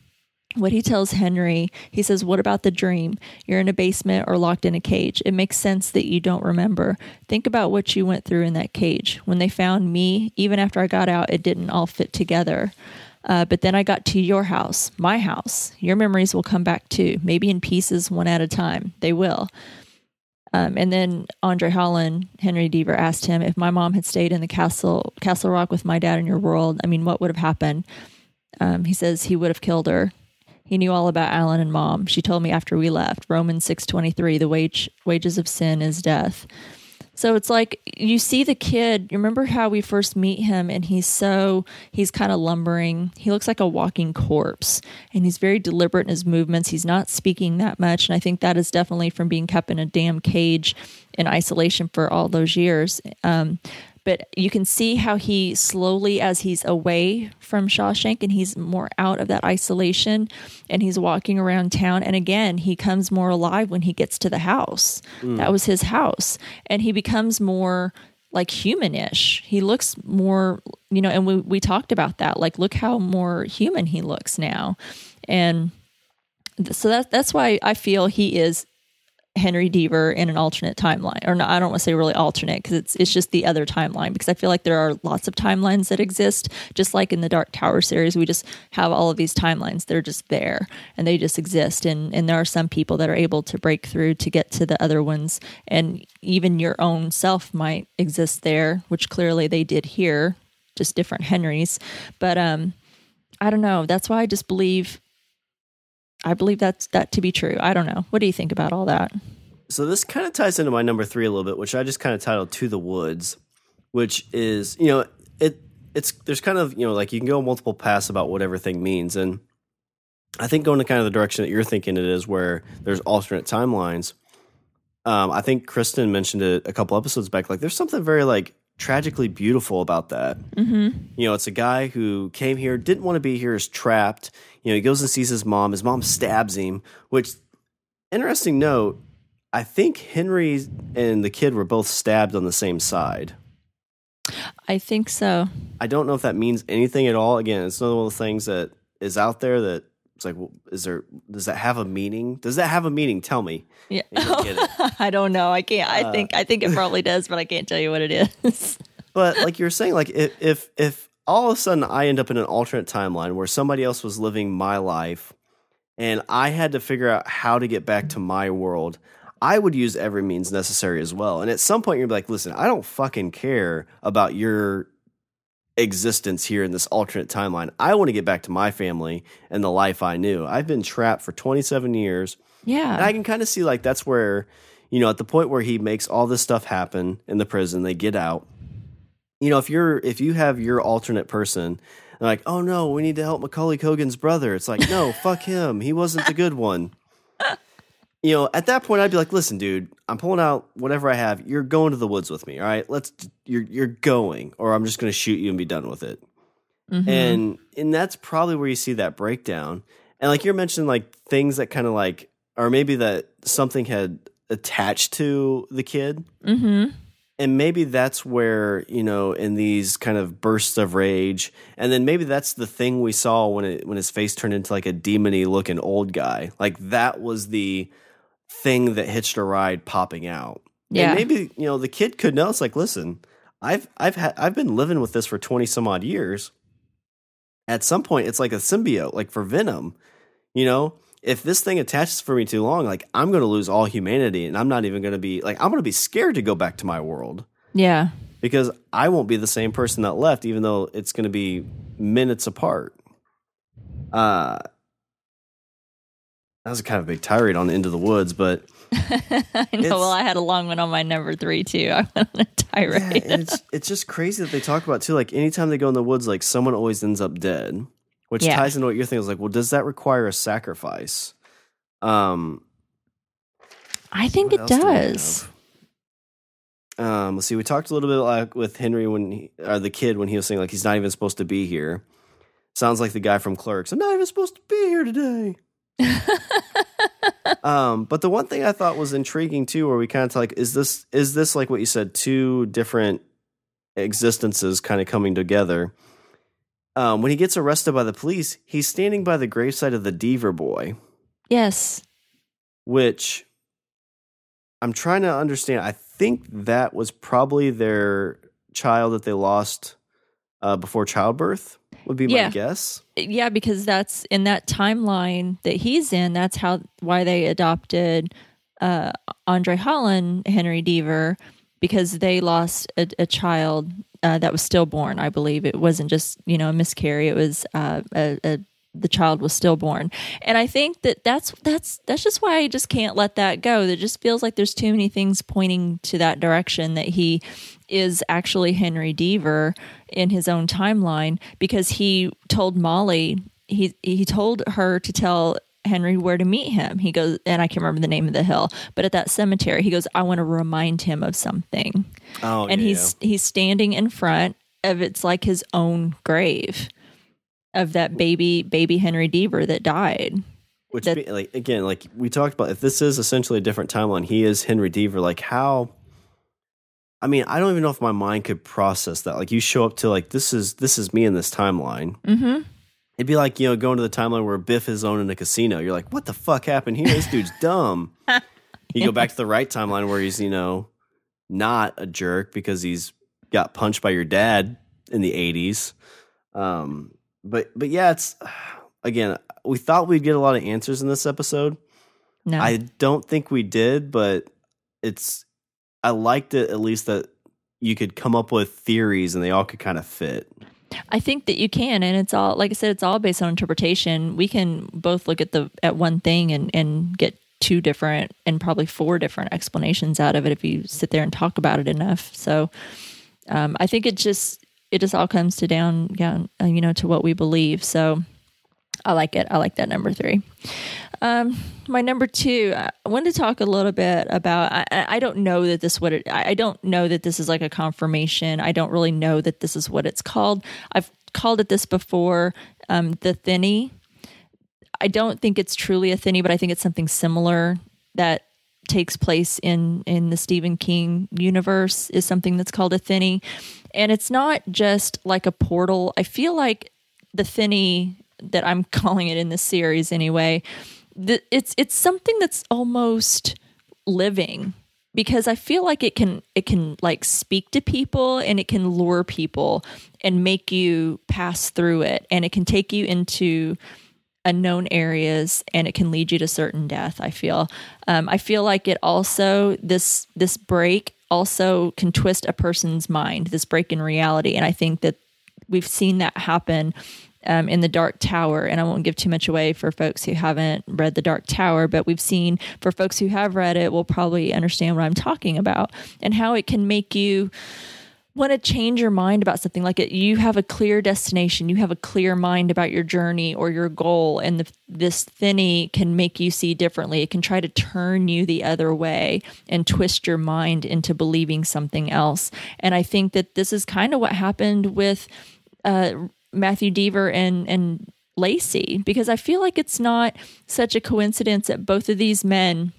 what he tells henry he says what about the dream you're in a basement or locked in a cage it makes sense that you don't remember think about what you went through in that cage when they found me even after i got out it didn't all fit together uh, but then I got to your house, my house. Your memories will come back too, maybe in pieces, one at a time. They will. Um, and then Andre Holland, Henry Deaver asked him if my mom had stayed in the castle, Castle Rock with my dad in your world. I mean, what would have happened? Um, he says he would have killed her. He knew all about Alan and mom. She told me after we left. Romans six twenty three. The wage wages of sin is death. So it's like you see the kid. You remember how we first meet him, and he's so he's kind of lumbering. He looks like a walking corpse, and he's very deliberate in his movements. He's not speaking that much, and I think that is definitely from being kept in a damn cage in isolation for all those years. Um, but you can see how he slowly as he's away from Shawshank and he's more out of that isolation and he's walking around town and again he comes more alive when he gets to the house. Mm. that was his house. And he becomes more like humanish. He looks more you know and we, we talked about that. Like look how more human he looks now. And so that, that's why i feel he is Henry Deaver in an alternate timeline, or no, I don't want to say really alternate because it's it's just the other timeline. Because I feel like there are lots of timelines that exist, just like in the Dark Tower series, we just have all of these timelines. They're just there and they just exist, and and there are some people that are able to break through to get to the other ones, and even your own self might exist there, which clearly they did here, just different Henrys. But um, I don't know. That's why I just believe I believe that's that to be true. I don't know. What do you think about all that? So this kind of ties into my number three a little bit, which I just kind of titled "To the Woods," which is you know it it's there's kind of you know like you can go multiple paths about what everything means, and I think going to kind of the direction that you're thinking it is, where there's alternate timelines. um, I think Kristen mentioned it a couple episodes back. Like, there's something very like tragically beautiful about that. Mm-hmm. You know, it's a guy who came here, didn't want to be here, is trapped. You know, he goes and sees his mom. His mom stabs him. Which, interesting note, I think Henry and the kid were both stabbed on the same side. I think so. I don't know if that means anything at all. Again, it's another one of the things that is out there that it's like, well, is there? Does that have a meaning? Does that have a meaning? Tell me. Yeah, I don't know. I can't. I uh, think. I think it probably does, but I can't tell you what it is. but like you're saying, like if if if all of a sudden I end up in an alternate timeline where somebody else was living my life, and I had to figure out how to get back to my world. I would use every means necessary as well. And at some point, you're like, listen, I don't fucking care about your existence here in this alternate timeline. I want to get back to my family and the life I knew. I've been trapped for 27 years. Yeah. And I can kind of see like that's where, you know, at the point where he makes all this stuff happen in the prison, they get out. You know, if you're if you have your alternate person, like, oh no, we need to help Macaulay Culkin's brother. It's like, no, fuck him. He wasn't the good one you know, at that point, I'd be like, "Listen, dude, I'm pulling out whatever I have. You're going to the woods with me, all right? Let's you're you're going, or I'm just going to shoot you and be done with it." Mm-hmm. And and that's probably where you see that breakdown. And like you're mentioning, like things that kind of like, or maybe that something had attached to the kid. Mm-hmm. And maybe that's where, you know, in these kind of bursts of rage, and then maybe that's the thing we saw when it when his face turned into like a demony looking old guy. Like that was the thing that hitched a ride popping out. Yeah. And maybe, you know, the kid could know it's like, listen, I've I've had I've been living with this for 20 some odd years. At some point it's like a symbiote, like for Venom. You know, if this thing attaches for me too long, like I'm going to lose all humanity and I'm not even going to be like I'm going to be scared to go back to my world. Yeah. Because I won't be the same person that left even though it's going to be minutes apart. Uh that was a kind of a big tirade on Into the Woods, but I know. Well, I had a long one on my number three too. I went on a tirade. Yeah, it's it's just crazy that they talk about too. Like anytime they go in the woods, like someone always ends up dead, which yeah. ties into what you're thinking. Is like, well, does that require a sacrifice? Um, I think it does. Do um, let's see. We talked a little bit like with Henry when he, or the kid when he was saying like he's not even supposed to be here. Sounds like the guy from Clerks. I'm not even supposed to be here today. um, but the one thing I thought was intriguing too, where we kind of like, is this is this like what you said, two different existences kind of coming together? Um, when he gets arrested by the police, he's standing by the gravesite of the Deaver boy. Yes. Which I'm trying to understand. I think that was probably their child that they lost uh, before childbirth would be yeah. my guess. Yeah, because that's in that timeline that he's in. That's how why they adopted uh, Andre Holland, Henry Deaver, because they lost a, a child uh, that was stillborn. I believe it wasn't just you know a miscarry. It was uh, a, a the child was stillborn. And i think that that's that's that's just why i just can't let that go. It just feels like there's too many things pointing to that direction that he is actually henry deaver in his own timeline because he told molly he he told her to tell henry where to meet him. He goes and i can't remember the name of the hill but at that cemetery he goes i want to remind him of something. Oh and yeah, he's he's standing in front of it's like his own grave of that baby baby Henry Deaver that died. Which that, be, like again, like we talked about, if this is essentially a different timeline, he is Henry Deaver. Like how? I mean, I don't even know if my mind could process that. Like you show up to like this is this is me in this timeline. Mm-hmm. It'd be like you know going to the timeline where Biff is owning a casino. You're like, what the fuck happened here? This dude's dumb. you go back to the right timeline where he's you know not a jerk because he's got punched by your dad in the 80s. Um, but but yeah, it's again, we thought we'd get a lot of answers in this episode. No. I don't think we did, but it's I liked it at least that you could come up with theories and they all could kind of fit. I think that you can, and it's all like I said, it's all based on interpretation. We can both look at the at one thing and and get two different and probably four different explanations out of it if you sit there and talk about it enough. So um, I think it just it just all comes to down, down uh, you know, to what we believe. So I like it. I like that number three. Um, my number two, I wanted to talk a little bit about. I, I don't know that this what it. I don't know that this is like a confirmation. I don't really know that this is what it's called. I've called it this before. Um, the thinny. I don't think it's truly a thinny, but I think it's something similar that takes place in in the Stephen King universe is something that's called a thinny, and it's not just like a portal. I feel like the thinny that I'm calling it in this series anyway. The, it's it's something that's almost living because I feel like it can it can like speak to people and it can lure people and make you pass through it and it can take you into unknown areas and it can lead you to certain death i feel um, i feel like it also this this break also can twist a person's mind this break in reality and i think that we've seen that happen um, in the Dark Tower. And I won't give too much away for folks who haven't read the Dark Tower, but we've seen for folks who have read it will probably understand what I'm talking about and how it can make you want to change your mind about something like it you have a clear destination you have a clear mind about your journey or your goal and the, this thinny can make you see differently. It can try to turn you the other way and twist your mind into believing something else. And i think that this is kind of what happened with uh, matthew deaver and and lacy because i feel like it's not such a coincidence that both of these men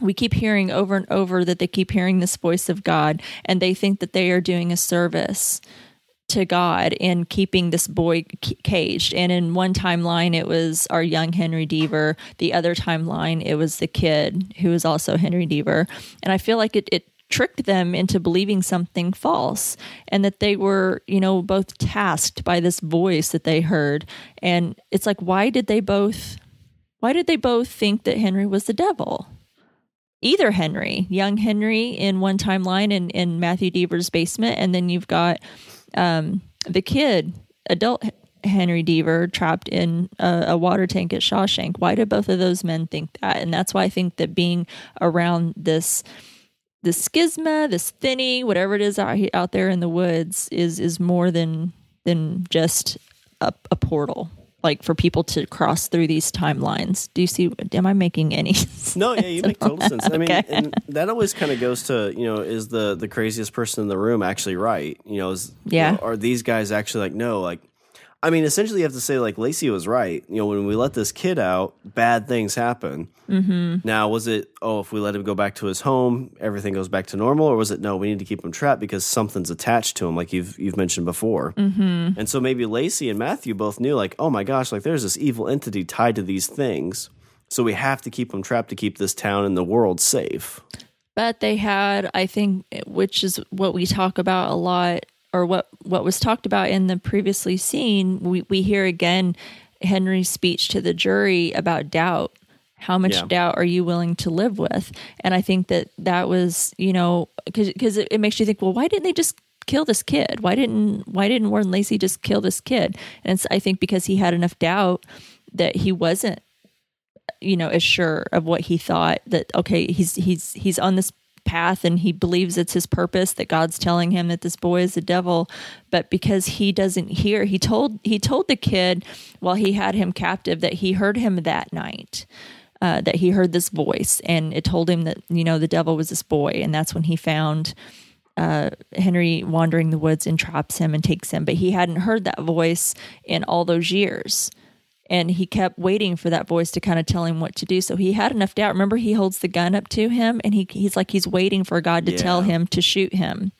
we keep hearing over and over that they keep hearing this voice of God and they think that they are doing a service to God in keeping this boy caged. And in one timeline, it was our young Henry Deaver. The other timeline, it was the kid who was also Henry Deaver. And I feel like it, it tricked them into believing something false and that they were, you know, both tasked by this voice that they heard. And it's like, why did they both? Why did they both think that Henry was the devil? Either Henry, young Henry in one timeline in, in Matthew Deaver's basement, and then you've got um, the kid, adult Henry Deaver, trapped in a, a, water tank at Shawshank. Why did both of those men think that? And that's why I think that being around this this schisma, this thinny, whatever it is out, out there in the woods, is is more than than just a, a portal like for people to cross through these timelines. Do you see? Am I making any? no, yeah, you make total sense. I mean, and that always kind of goes to you know, is the the craziest person in the room actually right? You know, is yeah, you know, are these guys actually like no, like I mean, essentially, you have to say like Lacy was right. You know, when we let this kid out, bad things happen. Mm-hmm. Now, was it oh, if we let him go back to his home, everything goes back to normal, or was it no, we need to keep him trapped because something's attached to him, like you've you've mentioned before. Mm-hmm. And so maybe Lacy and Matthew both knew, like, oh my gosh, like there's this evil entity tied to these things, so we have to keep him trapped to keep this town and the world safe. But they had, I think, which is what we talk about a lot or what what was talked about in the previously seen, we, we hear again Henry's speech to the jury about doubt. How much yeah. doubt are you willing to live with? And I think that that was, you know, because it, it makes you think, well, why didn't they just kill this kid? Why didn't why didn't Warren Lacy just kill this kid? And it's, I think because he had enough doubt that he wasn't you know as sure of what he thought that okay he's he's he's on this path and he believes it's his purpose that God's telling him that this boy is a devil. But because he doesn't hear he told he told the kid while he had him captive that he heard him that night uh, that he heard this voice and it told him that you know the devil was this boy. And that's when he found uh, Henry wandering the woods and traps him and takes him. But he hadn't heard that voice in all those years and he kept waiting for that voice to kind of tell him what to do. So he had enough doubt. Remember, he holds the gun up to him, and he he's like he's waiting for God to yeah. tell him to shoot him.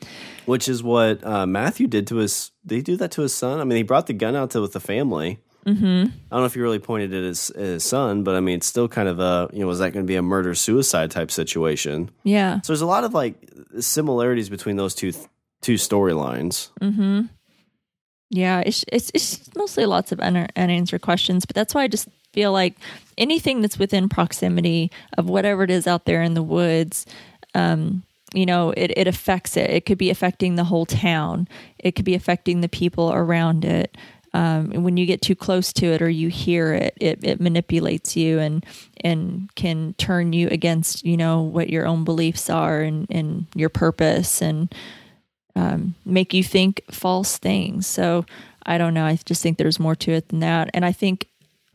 Which is what uh, Matthew did to his. Did he do that to his son? I mean, he brought the gun out to with the family. Mm-hmm. I don't know if he really pointed it at his, his son, but I mean, it's still kind of a you know, was that going to be a murder suicide type situation? Yeah. So there's a lot of like similarities between those two two storylines. Mm-hmm. Yeah, it's, it's, it's mostly lots of unanswered questions, but that's why I just feel like anything that's within proximity of whatever it is out there in the woods, um, you know, it, it affects it. It could be affecting the whole town. It could be affecting the people around it. Um, when you get too close to it or you hear it, it, it manipulates you and and can turn you against you know what your own beliefs are and, and your purpose and um, make you think false things. So I don't know. I just think there's more to it than that. And I think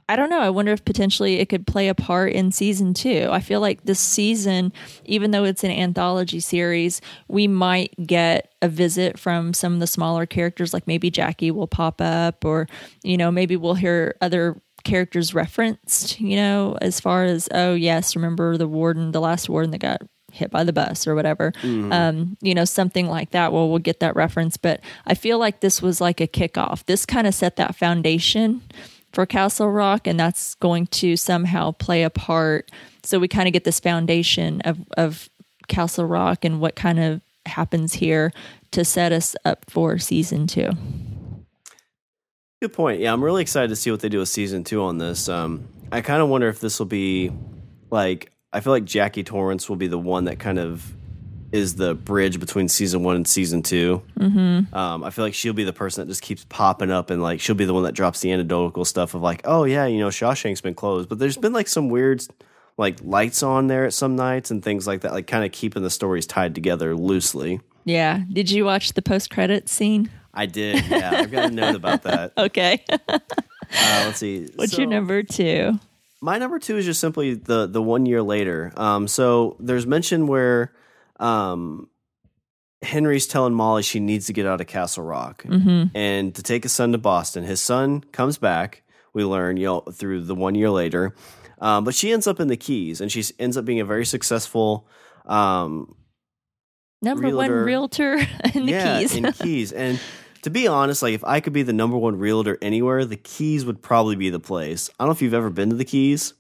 I don't know. I wonder if potentially it could play a part in season two. I feel like this season, even though it's an anthology series, we might get a visit from some of the smaller characters, like maybe Jackie will pop up, or, you know, maybe we'll hear other characters referenced, you know, as far as, oh, yes, remember the warden, the last warden that got hit by the bus or whatever. Mm-hmm. Um, you know, something like that. Well, we'll get that reference. But I feel like this was like a kickoff. This kind of set that foundation for Castle Rock, and that's going to somehow play a part. So we kind of get this foundation of, of Castle Rock and what kind of happens here to set us up for season two. Good point. Yeah, I'm really excited to see what they do with season two on this. Um, I kind of wonder if this will be like I feel like Jackie Torrance will be the one that kind of is the bridge between season one and season 2 mm-hmm. um, I feel like she'll be the person that just keeps popping up, and like she'll be the one that drops the anecdotal stuff of like, oh yeah, you know, Shawshank's been closed, but there's been like some weird like lights on there at some nights and things like that, like kind of keeping the stories tied together loosely. Yeah. Did you watch the post credit scene? I did. Yeah, I've got a note about that. okay. uh, let's see. What's so, your number two? My number two is just simply the the one year later. Um, so there's mention where um, Henry's telling Molly she needs to get out of Castle Rock mm-hmm. and to take his son to Boston. His son comes back. We learn, you know, through the one year later, um, but she ends up in the Keys, and she ends up being a very successful um, number realtor. one realtor in the yeah, Keys. in Keys, and to be honest, like if I could be the number one realtor anywhere, the Keys would probably be the place. I don't know if you've ever been to the Keys.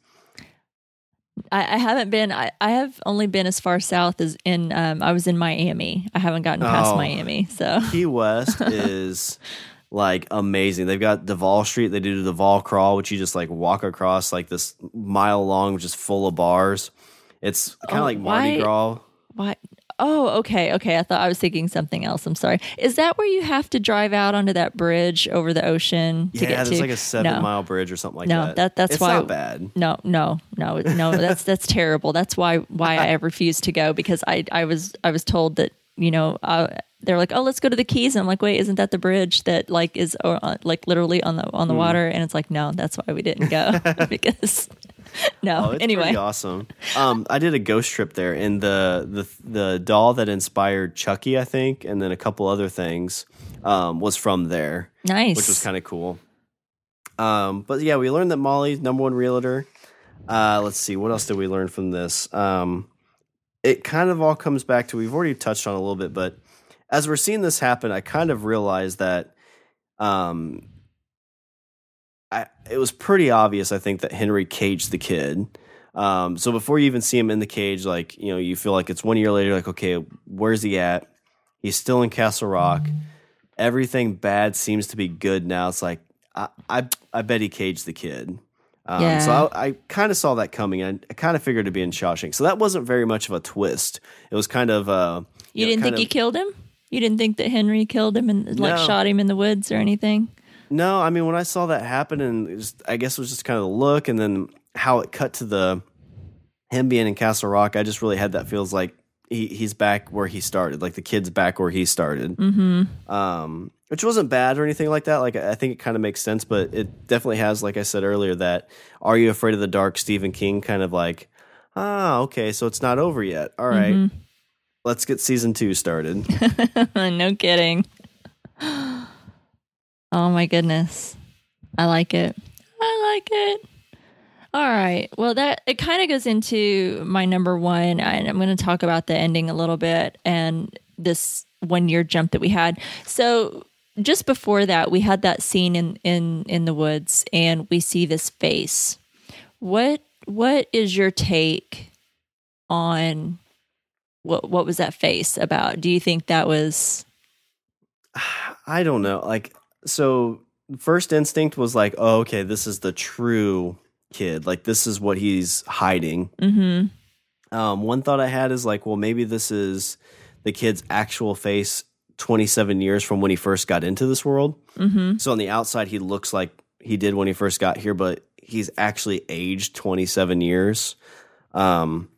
I, I haven't been. I, I have only been as far south as in. Um, I was in Miami. I haven't gotten past oh, Miami. So Key West is like amazing. They've got Duval Street. They do the Duval Crawl, which you just like walk across like this mile long, which is full of bars. It's kind of oh, like Mardi why, Gras. Why? Oh, okay, okay. I thought I was thinking something else. I'm sorry. Is that where you have to drive out onto that bridge over the ocean to yeah, get to? there's like a seven no. mile bridge or something like no, that. No, that that's it's why. not bad. No, no, no, no. that's that's terrible. That's why why I refused to go because I I was I was told that you know uh, they're like oh let's go to the Keys and I'm like wait isn't that the bridge that like is uh, like literally on the on the mm. water and it's like no that's why we didn't go because no. Oh, anyway, awesome. Um, I did a ghost trip there, and the the the doll that inspired Chucky, I think, and then a couple other things, um, was from there. Nice, which was kind of cool. Um, but yeah, we learned that Molly's number one realtor. Uh, let's see, what else did we learn from this? Um, it kind of all comes back to we've already touched on a little bit, but as we're seeing this happen, I kind of realized that um, it was pretty obvious, I think, that Henry caged the kid. Um, so before you even see him in the cage, like you know, you feel like it's one year later. Like, okay, where's he at? He's still in Castle Rock. Everything bad seems to be good now. It's like I I, I bet he caged the kid. Um, yeah. So I, I kind of saw that coming. I, I kind of figured it'd be in Shawshank. So that wasn't very much of a twist. It was kind of. Uh, you, you didn't think of, he killed him? You didn't think that Henry killed him and like no. shot him in the woods or anything? No, I mean when I saw that happen, and just, I guess it was just kind of the look, and then how it cut to the him being in Castle Rock. I just really had that feels like he, he's back where he started, like the kid's back where he started. Mm-hmm. Um, which wasn't bad or anything like that. Like I think it kind of makes sense, but it definitely has, like I said earlier, that "Are You Afraid of the Dark?" Stephen King kind of like, ah, okay, so it's not over yet. All right. mm-hmm. let's get season two started. no kidding. Oh my goodness. I like it. I like it. All right. Well, that it kind of goes into my number one, and I'm going to talk about the ending a little bit and this one year jump that we had. So, just before that, we had that scene in in in the woods, and we see this face. What what is your take on what what was that face about? Do you think that was? I don't know. Like so first instinct was like, oh, okay, this is the true kid. Like this is what he's hiding. Mm-hmm. Um, one thought I had is like, well, maybe this is the kid's actual face 27 years from when he first got into this world. Mm-hmm. So on the outside, he looks like he did when he first got here, but he's actually aged 27 years. Um,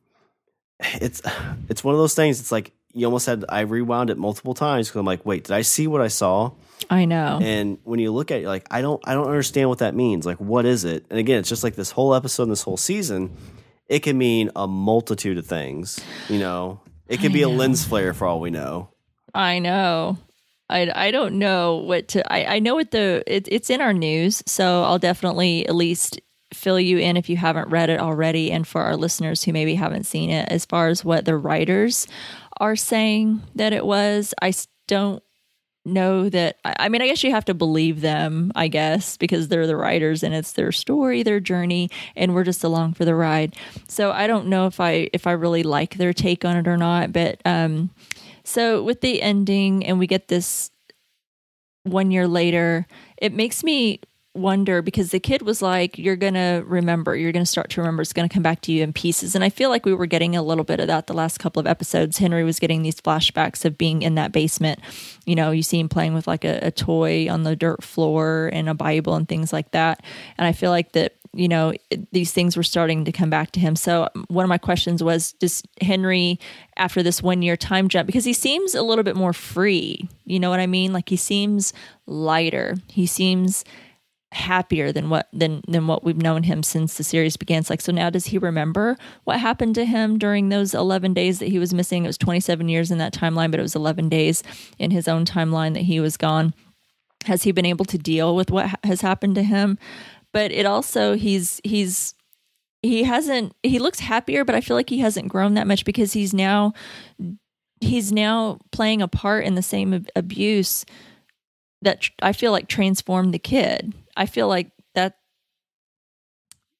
it's it's one of those things. It's like you almost had I rewound it multiple times because I'm like, wait, did I see what I saw? I know. And when you look at it, you're like, I don't, I don't understand what that means. Like, what is it? And again, it's just like this whole episode, and this whole season, it can mean a multitude of things. You know, it could be a lens flare for all we know. I know. I, I don't know what to. I, I know what the it, it's in our news, so I'll definitely at least fill you in if you haven't read it already, and for our listeners who maybe haven't seen it, as far as what the writers are saying that it was. I don't know that. I mean, I guess you have to believe them, I guess, because they're the writers and it's their story, their journey, and we're just along for the ride. So I don't know if I if I really like their take on it or not, but um. So with the ending, and we get this one year later, it makes me wonder because the kid was like, You're going to remember, you're going to start to remember, it's going to come back to you in pieces. And I feel like we were getting a little bit of that the last couple of episodes. Henry was getting these flashbacks of being in that basement. You know, you see him playing with like a, a toy on the dirt floor and a Bible and things like that. And I feel like that you know these things were starting to come back to him so um, one of my questions was does henry after this one year time jump because he seems a little bit more free you know what i mean like he seems lighter he seems happier than what than than what we've known him since the series began. It's like so now does he remember what happened to him during those 11 days that he was missing? It was 27 years in that timeline but it was 11 days in his own timeline that he was gone. Has he been able to deal with what ha- has happened to him? But it also he's he's he hasn't he looks happier but i feel like he hasn't grown that much because he's now he's now playing a part in the same ab- abuse that i feel like transformed the kid. I feel like that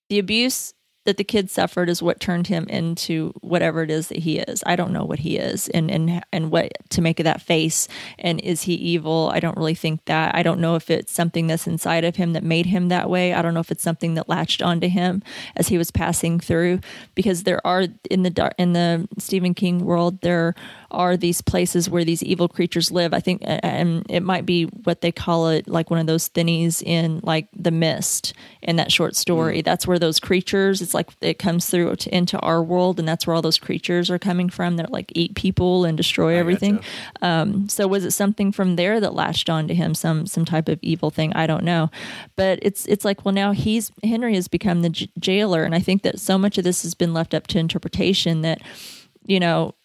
the abuse that the kid suffered is what turned him into whatever it is that he is. I don't know what he is and and and what to make of that face and is he evil? I don't really think that. I don't know if it's something that's inside of him that made him that way. I don't know if it's something that latched onto him as he was passing through because there are in the in the Stephen King world there are these places where these evil creatures live. I think and it might be what they call it like one of those thinnies in like The Mist in that short story. Mm. That's where those creatures it's like it comes through to, into our world and that's where all those creatures are coming from that like eat people and destroy everything. Um, so was it something from there that latched onto him, some some type of evil thing? I don't know, but it's it's like well now he's Henry has become the j- jailer, and I think that so much of this has been left up to interpretation that you know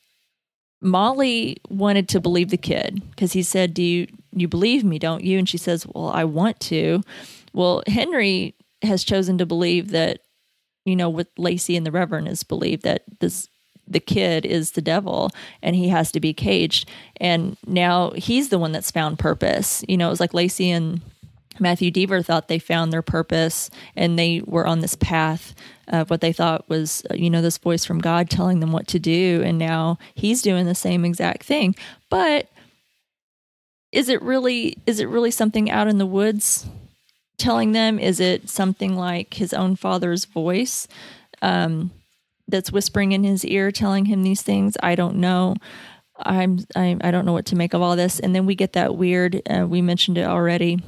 Molly wanted to believe the kid because he said, "Do you you believe me? Don't you?" And she says, "Well, I want to." Well, Henry has chosen to believe that you know what Lacy and the Reverend has believed that this the kid is the devil and he has to be caged. And now he's the one that's found purpose. You know it was like lacy and matthew deaver thought they found their purpose and they were on this path of what they thought was you know this voice from god telling them what to do. And now he's doing the same exact thing. But is it really is it really something out in the woods telling them? Is it something like his own father's voice um, that's whispering in his ear telling him these things? I don't know. I'm i, I don't know what to make of all this. And then we get that weird uh, we mentioned it already.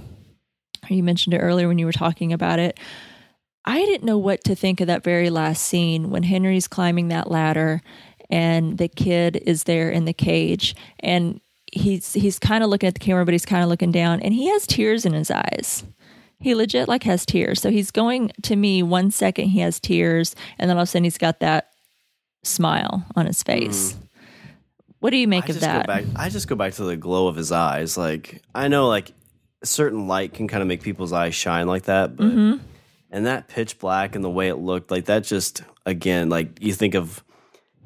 You mentioned it earlier when you were talking about it. I didn't know what to think of that very last scene when henry's climbing that ladder and the kid is there in the cage and he's he's kind of looking at the camera but he's kind of looking down and he has tears in his eyes he legit like has tears so he's going to me one second he has tears and then all of a sudden he's got that smile on his face what do you make I of just that Go back, I just go back to the glow of his eyes. Like I know, like certain light can kind of make people's eyes shine like that, but Mm-hmm. and that pitch black and the way it looked, like that just again, like you think of,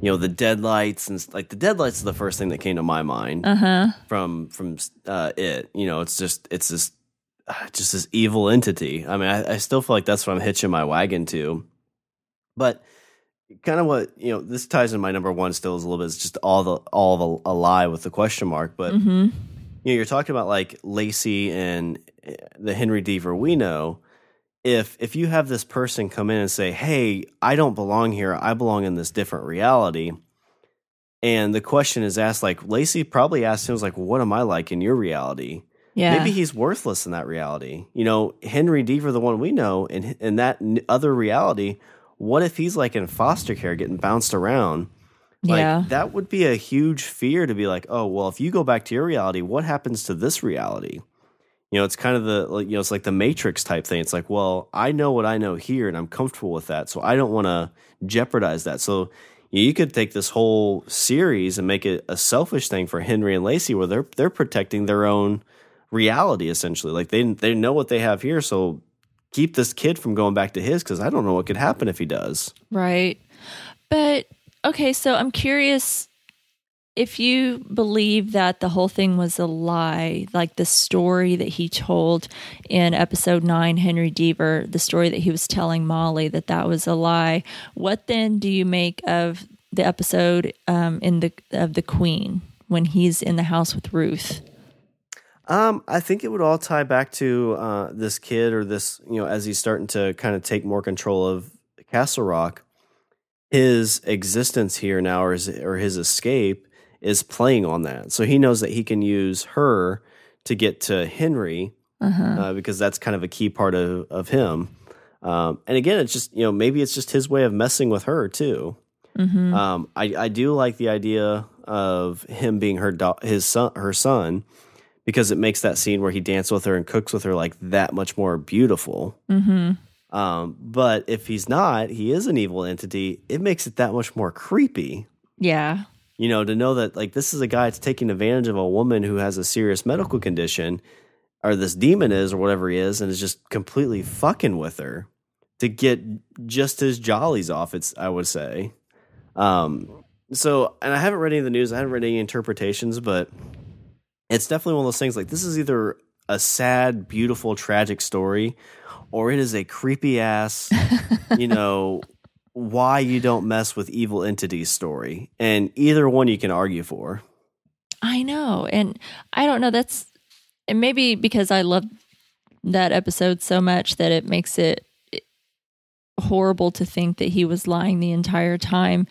you know, the deadlights and like the deadlights is the first thing that came to my mind uh-huh from from uh, it. You know, it's just it's uh, just this evil entity. I mean, I, I still feel like that's what I'm hitching my wagon to, but kind of what you know this ties in my number one still is a little bit it's just all the all the a lie with the question mark but mm-hmm. you know you're talking about like lacy and uh, the henry deaver we know if if you have this person come in and say hey i don't belong here i belong in this different reality and the question is asked like lacy probably asked him was like what am i like in your reality yeah maybe he's worthless in that reality. You know, Henry Deaver, the one we know, in in that n- other reality, what if he's like in foster care, getting bounced around? Like yeah. that would be a huge fear to be like, oh well, if you go back to your reality, what happens to this reality? You know, it's kind of the you know, it's like the Matrix type thing. It's like, well, I know what I know here, and I'm comfortable with that, so I don't want to jeopardize that. So you could take this whole series and make it a selfish thing for Henry and Lacy, where they're they're protecting their own reality essentially. Like they they know what they have here, so keep this kid from going back to his because I don't know what could happen if he does. Right. But okay, so I'm curious if you believe that the whole thing was a lie, like the story that he told in episode nine, Henry Deaver, the story that he was telling Molly that that was a lie. What then do you make of the episode um, in the of the Queen when he's in the house with Ruth? Um, I think it would all tie back to uh, this kid or this, you know, as he's starting to kind of take more control of Castle Rock. His existence here now, or his, or his escape, is playing on that. So he knows that he can use her to get to Henry Uh-huh. uh, because that's kind of a key part of, of him. Um, and again, it's just, you know, maybe it's just his way of messing with her too. Mm-hmm. Um, I, I do like the idea of him being her do- his son, her son, because it makes that scene where he dances with her and cooks with her like that much more beautiful. Mm-hmm. Um, but if he's not, he is an evil entity. It makes it that much more creepy. Yeah. You know, to know that like this is a guy that's taking advantage of a woman who has a serious medical condition, or this demon is, or whatever he is, and is just completely fucking with her to get just his jollies off. It's I would say. Um, so, and I haven't read any of the news. I haven't read any interpretations, but it's definitely one of those things. Like this is either a sad, beautiful, tragic story, or it is a creepy ass, you know, why you don't mess with evil entities story. And either one you can argue for. I know. And I don't know. That's and maybe because I love that episode so much that it makes it horrible to think that he was lying the entire time.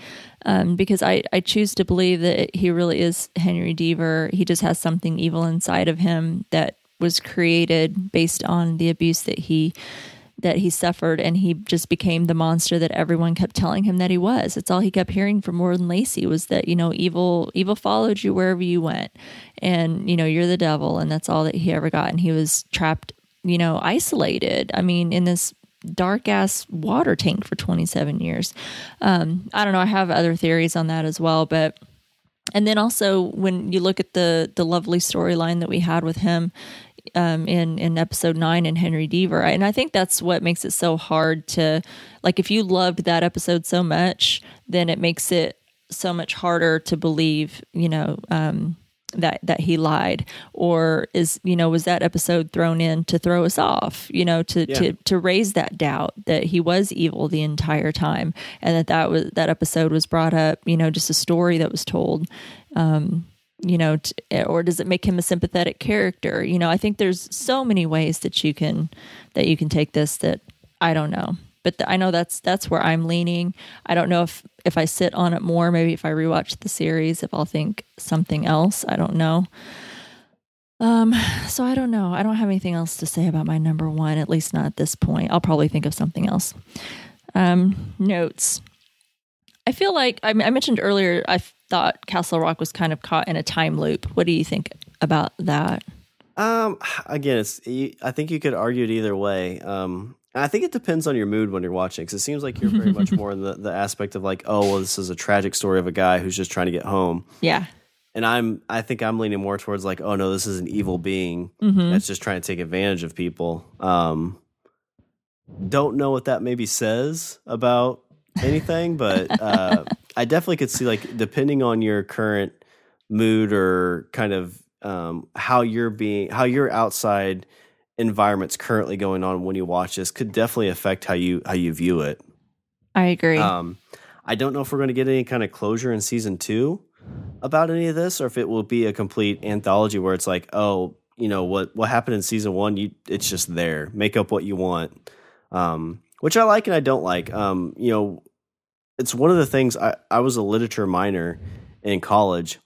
Um, because I, I choose to believe that he really is Henry Deaver. He just has something evil inside of him that was created based on the abuse that he that he suffered and he just became the monster that everyone kept telling him that he was. It's all he kept hearing from Warden Lacy was that, you know, evil evil followed you wherever you went. And, you know, you're the devil and that's all that he ever got. And he was trapped, you know, isolated. I mean, in this dark ass water tank for 27 years. Um, I don't know. I have other theories on that as well, but and then also when you look at the the lovely storyline that we had with him um, in in episode nine in Henry Deaver, and I think that's what makes it so hard to like. If you loved that episode so much, then it makes it so much harder to believe. You know. Um, that that he lied? Or is you know was that episode thrown in to throw us off you know to Yeah. to to raise that doubt that he was evil the entire time and that that was that episode was brought up you know just a story that was told um you know t- or does it make him a sympathetic character? You know i think there's so many ways that you can that you can take this that i don't know but th- i know that's that's where i'm leaning. I don't know if if i sit on it more maybe if i rewatch the series if i'll think something else i don't know. Um so i don't know. I don't have anything else to say about my number one at least not at this point. I'll probably think of something else. Um notes. I feel like i, I mentioned earlier i thought castle rock was kind of caught in a time loop. What do you think about that? Um, again, it's I think you could argue it either way. Um, and I think it depends on your mood when you're watching because it seems like you're very much more in the, the aspect of like, oh, well, this is a tragic story of a guy who's just trying to get home. yeah And I'm, I think I'm leaning more towards like, oh no, this is an evil being mm-hmm. that's just trying to take advantage of people. Um, don't know what that maybe says about anything, but uh, I definitely could see like depending on your current mood or kind of um, how you're being, how your outside environment's currently going on when you watch this could definitely affect how you how you view it. i agree Um, I don't know if we're going to get any kind of closure in season two about any of this, or if it will be a complete anthology where it's like, oh, you know what what happened in season one, you it's just there. Make up what you want, um, which I like and I don't like. Um, you know, it's one of the things. I I was a literature minor in college.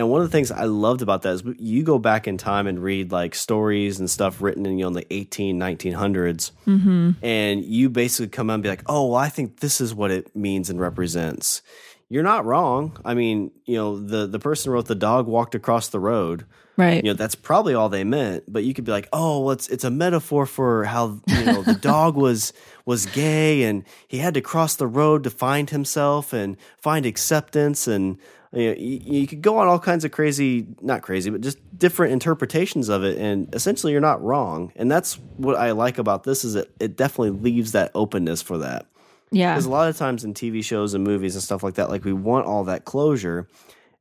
And one of the things I loved about that is you go back in time and read like stories and stuff written in you know in the 18, 1900s mm-hmm. and you basically come out and be like, "Oh, well, I think this is what it means and represents." you're not wrong. I mean, you know, the the person wrote the dog walked across the road. Right. You know, that's probably all they meant. But you could be like, oh, well, it's it's a metaphor for how you know the dog was was gay and he had to cross the road to find himself and find acceptance and you, know, you, you could go on all kinds of crazy, not crazy, but just different interpretations of it. And essentially, you're not wrong. And that's what I like about this is it it definitely leaves that openness for that. Yeah. Because a lot of times in TV shows and movies and stuff like that, like we want all that closure,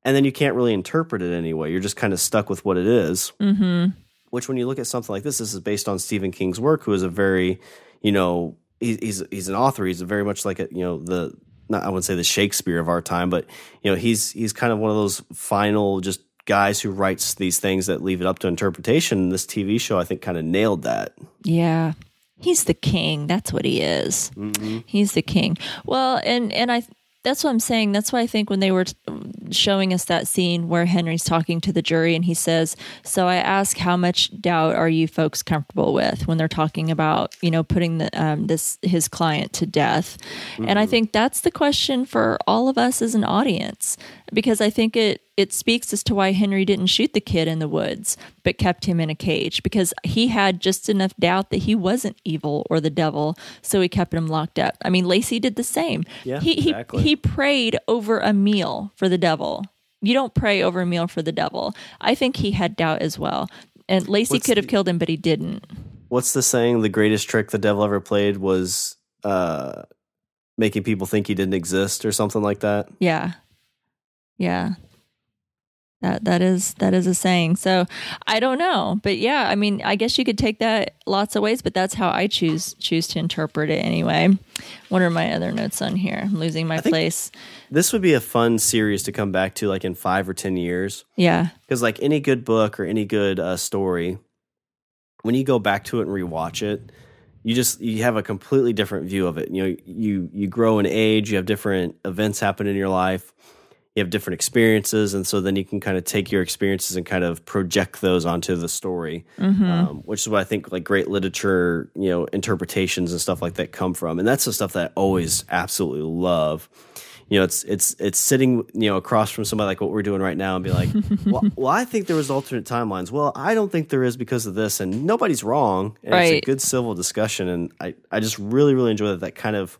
and then you can't really interpret it anyway. You're just kind of stuck with what it is. Mm-hmm. Which, when you look at something like this, this is based on Stephen King's work, who is a very, you know, he's he's an author. He's very much like a, you know the not I wouldn't say the Shakespeare of our time, but you know he's he's kind of one of those final just guys who writes these things that leave it up to interpretation. And this TV show, I think, kind of nailed that. Yeah. He's the king. That's what he is. Mm-hmm. He's the king. Well, and and I that's what I'm saying. That's why I think when they were showing us that scene where Henry's talking to the jury and he says, "So I ask, how much doubt are you folks comfortable with when they're talking about, you know, putting the, um, this his client to death?" Mm-hmm. And I mm-hmm. think that's the question for all of us as an audience because I think it it speaks as to why Henry didn't shoot the kid in the woods, but kept him in a cage because he had just enough doubt that he wasn't evil or the devil, so he kept him locked up. I mean, Lacy did the same. Yeah, he exactly. he, he prayed over a meal for the devil. You don't pray over a meal for the devil. I think he had doubt as well. And Lacy what's could have the, killed him, but he didn't. What's the saying? The greatest trick the devil ever played was uh, making people think he didn't exist or something like that. Yeah. Yeah. That that is that is a saying. So I don't know, but yeah, I mean, I guess you could take that lots of ways, but that's how I choose choose to interpret it anyway. What are my other notes on here? I'm losing my place. This would be a fun series to come back to, like in five or ten years. Yeah, because like any good book or any good uh, story, when you go back to it and rewatch it, you just you have a completely different view of it. You know, you you grow in age, you have different events happen in your life you have different experiences and so then you can kind of take your experiences and kind of project those onto the story mm-hmm. um, which is what i think like great literature you know interpretations and stuff like that come from and that's the stuff that i always absolutely love you know it's it's it's sitting you know across from somebody like what we're doing right now and be like well, well i think there was alternate timelines well i don't think there is because of this and nobody's wrong and right. it's a good civil discussion and i i just really really enjoy that that kind of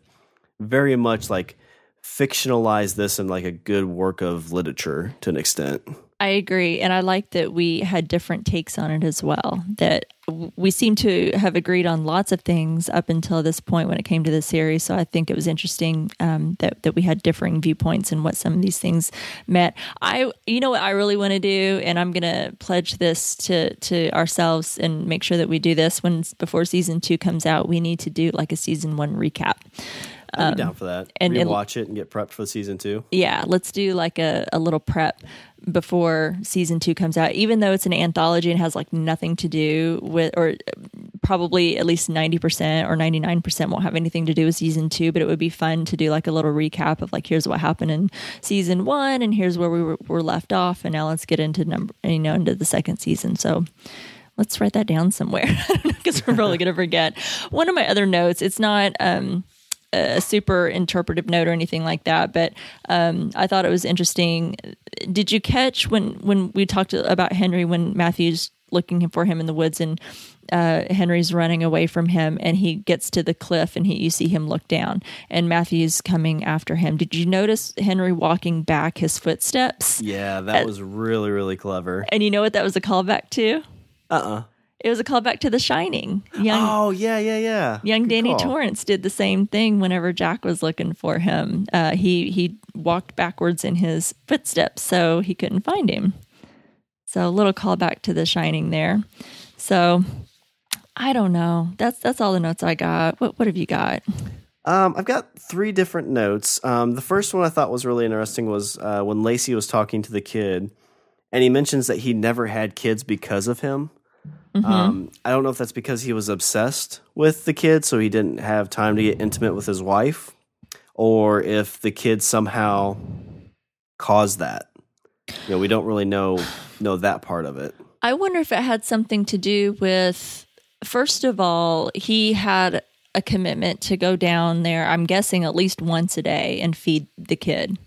very much like fictionalize this in like a good work of literature to an extent. I agree. And I like that we had different takes on it as well. That we seem to have agreed on lots of things up until this point when it came to the series. So I think it was interesting um, that, that we had differing viewpoints and what some of these things meant. I, you know what I really want to do, and I'm going to pledge this to, to ourselves and make sure that we do this when before season two comes out, we need to do like a season one recap. I'd be um, down for that. And watch it and get prepped for season two. Yeah, let's do like a, a little prep before season two comes out. Even though it's an anthology and has like nothing to do with, or probably at least ninety percent or ninety nine percent won't have anything to do with season two. But it would be fun to do like a little recap of like here's what happened in season one and here's where we were, were left off, and now let's get into number you know into the second season. So let's write that down somewhere because we're probably going to forget. One of my other notes, it's not. um a super interpretive note or anything like that, but um, I thought it was interesting. Did you catch when when we talked about Henry when Matthew's looking for him in the woods and uh, Henry's running away from him and he gets to the cliff and he you see him look down and Matthew's coming after him. Did you notice Henry walking back his footsteps? Yeah, that uh, was really really clever. And you know what that was a callback to? Uh uh-uh. uh it was a callback to The Shining. Young, oh yeah, yeah, yeah. Young Good Danny call. Torrance did the same thing whenever Jack was looking for him. Uh, he he walked backwards in his footsteps, so he couldn't find him. So a little callback to The Shining there. So I don't know. That's that's all the notes I got. What what have you got? Um, I've got three different notes. Um, the first one I thought was really interesting was uh, when Lacy was talking to the kid, and he mentions that he never had kids because of him. Mm-hmm. Um, I don't know if that's because he was obsessed with the kid, so he didn't have time to get intimate with his wife, or if the kid somehow caused that. You know, we don't really know know that part of it. I wonder if it had something to do with. First of all, he had a commitment to go down there. I'm guessing at least once a day and feed the kid.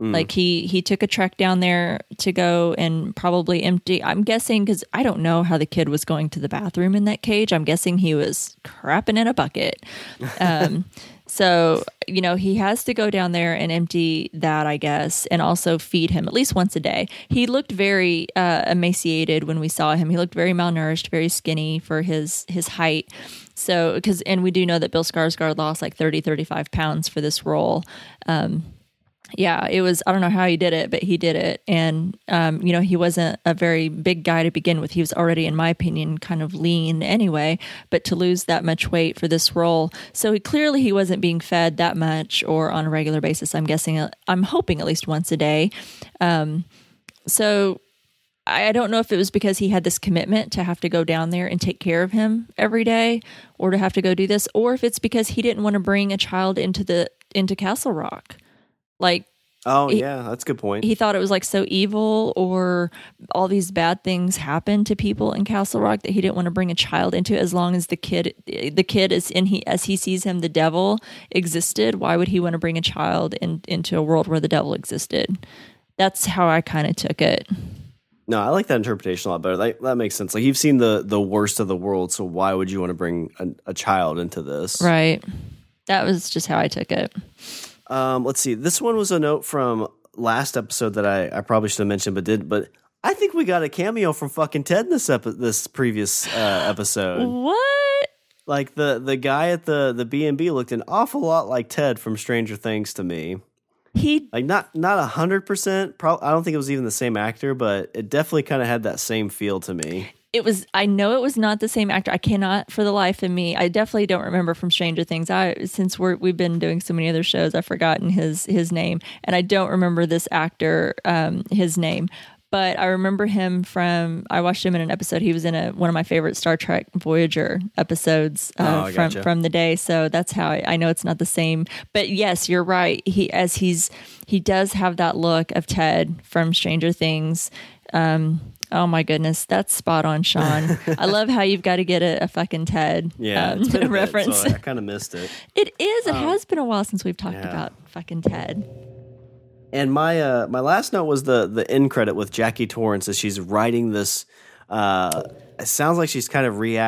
Mm. Like he he took a trek down there to go and probably empty. I'm guessing because I don't know how the kid was going to the bathroom in that cage. I'm guessing he was crapping in a bucket. Um, so you know he has to go down there and empty that, I guess, and also feed him at least once a day. He looked very uh, emaciated when we saw him. He looked very malnourished, very skinny for his his height. So because and we do know that Bill Skarsgård lost like 30, 35 pounds for this role. Um, yeah, it was. I don't know how he did it, but he did it. And, um, you know, he wasn't a very big guy to begin with. He was already, in my opinion, kind of lean anyway. But to lose that much weight for this role, so he, clearly he wasn't being fed that much or on a regular basis. I'm guessing, uh, I'm hoping at least once a day. Um, so I don't know if it was because he had this commitment to have to go down there and take care of him every day or to have to go do this, or if it's because he didn't want to bring a child into the into Castle Rock. Like Oh He- yeah, that's a good point. he thought it was like so evil or all these bad things happen to people in Castle Rock that he didn't want to bring a child into it as long as the kid the kid is in he as he sees him the devil existed why would he want to bring a child in, into a world where the devil existed that's how I kind of took it no, I like that interpretation a lot better. That, that makes sense. Like you've seen the the worst of the world, so why would you want to bring a, a child into this? right that was just how I took it Um, let's see. This one was a note from last episode that I, I probably should have mentioned, but did. But I think we got a cameo from fucking Ted in this epi- this previous uh, episode. what Like the the guy at the the B and B looked an awful lot like Ted from Stranger Things to me. he Like not not a hundred percent. Pro- I don't think it was even the same actor, but it definitely kind of had that same feel to me. It was i know it was not the same actor. I cannot for the life of me i definitely don't remember from stranger things. I since we're we've been doing so many other shows i've forgotten his his name. And i don't remember this actor um his name. But i remember him from i watched him in an episode. He was in a one of my favorite star trek voyager episodes uh, Oh, from gotcha. from the day. So that's how I, I know it's not the same. But yes you're right. He as he's he does have that look of ted from stranger things. Um oh my goodness that's spot on sean i love how you've got to get a, a fucking ted Yeah, um, a bit, reference so I, kind of missed it. it is it has been a while since we've talked yeah. about fucking ted And my uh, my last note was the the end credit with Jackie Torrance as she's writing this. Uh, it sounds like she's kind of re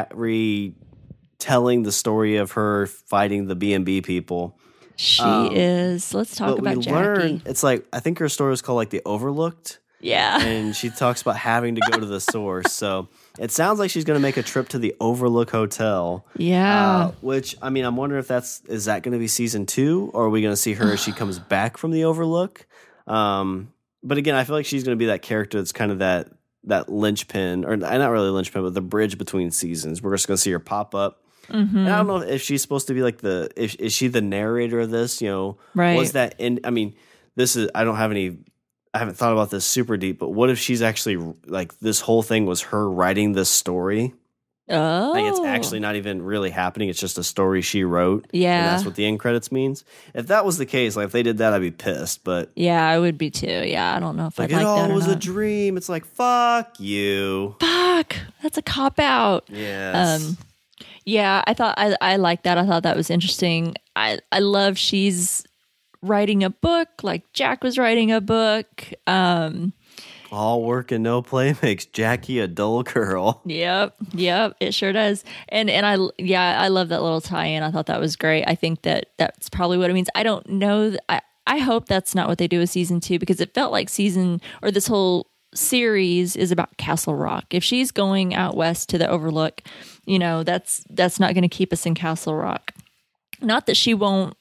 retelling the story of her fighting the B and B people. she is let's talk Um, about we jackie learn it's like I think her story is called like the Overlooked, yeah and she talks about having to go to the source. So it sounds like she's going to make a trip to the Overlook Hotel. yeah Uh, which I mean, I'm wondering if that's is that going to be season two, or are we going to see her as she comes back from the Overlook? Um, but again, I feel like she's going to be that character that's kind of that that linchpin, or not really linchpin, but the bridge between seasons. We're just going to see her pop up. Mm-hmm. And I don't know if she's supposed to be like the if is she the narrator of this? You know, Right. Was that in? I mean, this is I don't have any. I haven't thought about this super deep, but what if she's actually like this whole thing was her writing this story? oh Like it's actually not even really happening. It's just a story she wrote. Yeah. And that's what the end credits means. If that was the case, like if they did that, I'd be pissed. But yeah i would be too yeah i don't know if like i'd like all that was a dream. It's like fuck you. fuck that's a cop out Yes. Um, yeah, I thought I I liked that. I thought that was interesting. I I love she's writing a book like Jack was writing a book. Um, all work and no play makes Jackie a dull girl. yep, yep, it sure does. And and I yeah, I love that little tie-in. I thought that was great. I think that that's probably what it means. I don't know. th- I I hope that's not what they do with season two because it felt like season or this whole series is about Castle Rock. If she's going out west to the Overlook, you know that's that's not going to keep us in Castle Rock. Not that she won't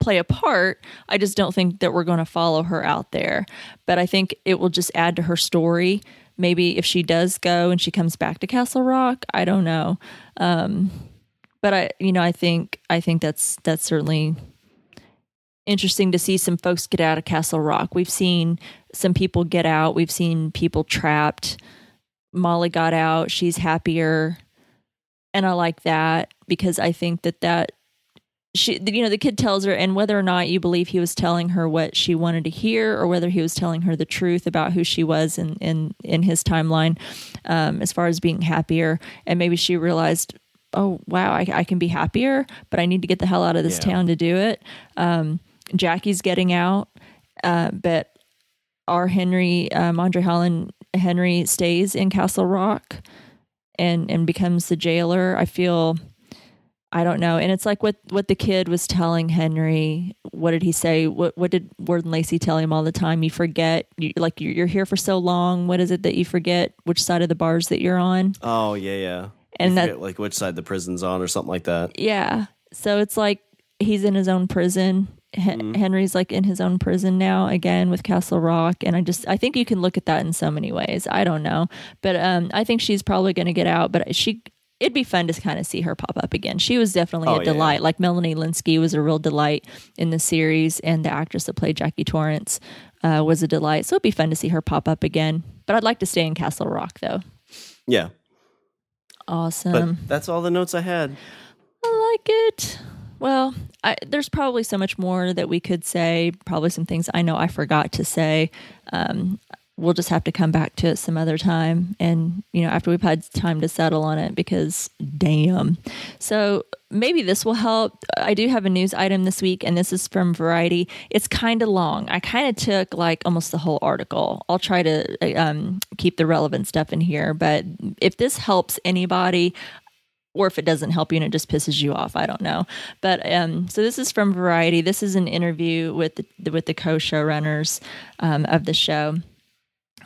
play a part. I just don't think that we're going to follow her out there. But I think it will just add to her story. Maybe if she does go and she comes back to Castle Rock, I don't know. Um, but I, you know, I think I think that's that's certainly interesting to see some folks get out of Castle Rock. We've seen some people get out. We've seen people trapped. Molly got out. She's happier. And I like that because I think that that she you know the kid tells her and whether or not you believe he was telling her what she wanted to hear or whether he was telling her the truth about who she was in in in his timeline um as far as being happier and maybe she realized oh wow I, I can be happier but i need to get the hell out of this Yeah. town to do it um jackie's getting out uh, but our Henry, um, Andre Holland Henry stays in Castle Rock and and becomes the jailer. I feel I don't know. And it's like what what the kid was telling Henry. What did he say? What what did Warden Lacy tell him all the time? You forget, you, like you're here for so long. What is it that you forget? Which side of the bars that you're on? Oh yeah, yeah. And that like which side the prison's on or something like that. yeah. So it's like he's in his own prison. Hen- Henry's like in his own prison now again with Castle Rock, and I just I think you can look at that in so many ways. I don't know, but um, I think she's probably going to get out. But she it'd be fun to kind of see her pop up again. She was definitely Oh, a yeah, delight. yeah. Like Melanie Lynskey was a real delight in the series, and the actress that played Jackie Torrance uh, was a delight. So it'd be fun to see her pop up again. But I'd like to stay in Castle Rock though. Yeah, Awesome. but that's all the notes I had. I like it. Well, I, there's probably so much more that we could say. Probably some things I know I forgot to say. Um, we'll just have to come back to it some other time, and you know, after we've had time to settle on it, because damn. So maybe this will help. I do have a news item this week, and this is from Variety. It's kind of long. I kind of took like almost the whole article. I'll try to um, keep the relevant stuff in here, but if this helps anybody, or if it doesn't help you and it just pisses you off, I don't know. But um, so this is from Variety. This is an interview with the, with the co-showrunners um, of the show.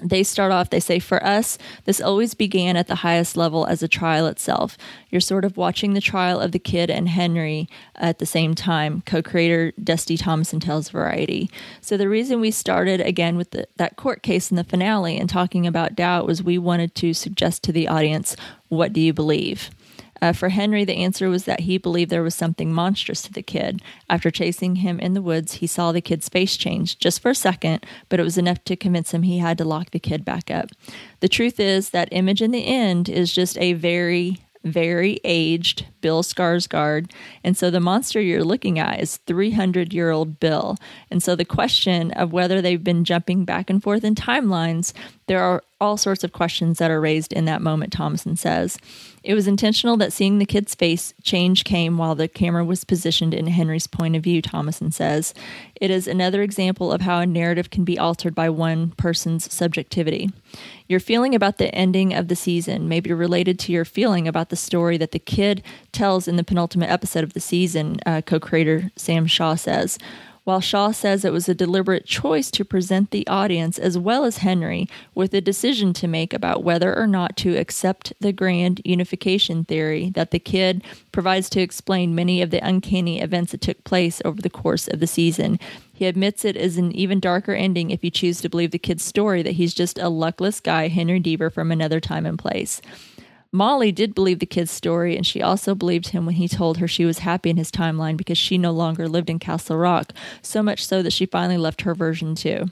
They start off, they say, For us, this always began at the highest level as a trial itself. You're sort of watching the trial of the kid and Henry at the same time, co creator Dusty Thomason tells Variety. So, the reason we started again with the, that court case in the finale and talking about doubt was we wanted to suggest to the audience, What do you believe? Uh, for Henry, the answer was that he believed there was something monstrous to the kid. After chasing him in the woods, he saw the kid's face change just for a second, but it was enough to convince him he had to lock the kid back up. The truth is, that image in the end is just a very, very aged Bill Skarsgård. And so the monster you're looking at is 300 year old Bill. And so the question of whether they've been jumping back and forth in timelines, there are all sorts of questions that are raised in that moment, Thomason says. It was intentional that seeing the kid's face change came while the camera was positioned in Henry's point of view, Thomason says. It is another example of how a narrative can be altered by one person's subjectivity. Your feeling about the ending of the season may be related to your feeling about the story that the kid tells in the penultimate episode of the season, uh, co creator Sam Shaw says. While Shaw says it was a deliberate choice to present the audience, as well as Henry, with a decision to make about whether or not to accept the grand unification theory that the kid provides to explain many of the uncanny events that took place over the course of the season. He admits it is an even darker ending if you choose to believe the kid's story that he's just a luckless guy, Henry Deaver, from another time and place. Molly did believe the kid's story, and she also believed him when he told her she was happy in his timeline because she no longer lived in Castle Rock, so much so that she finally left her version too.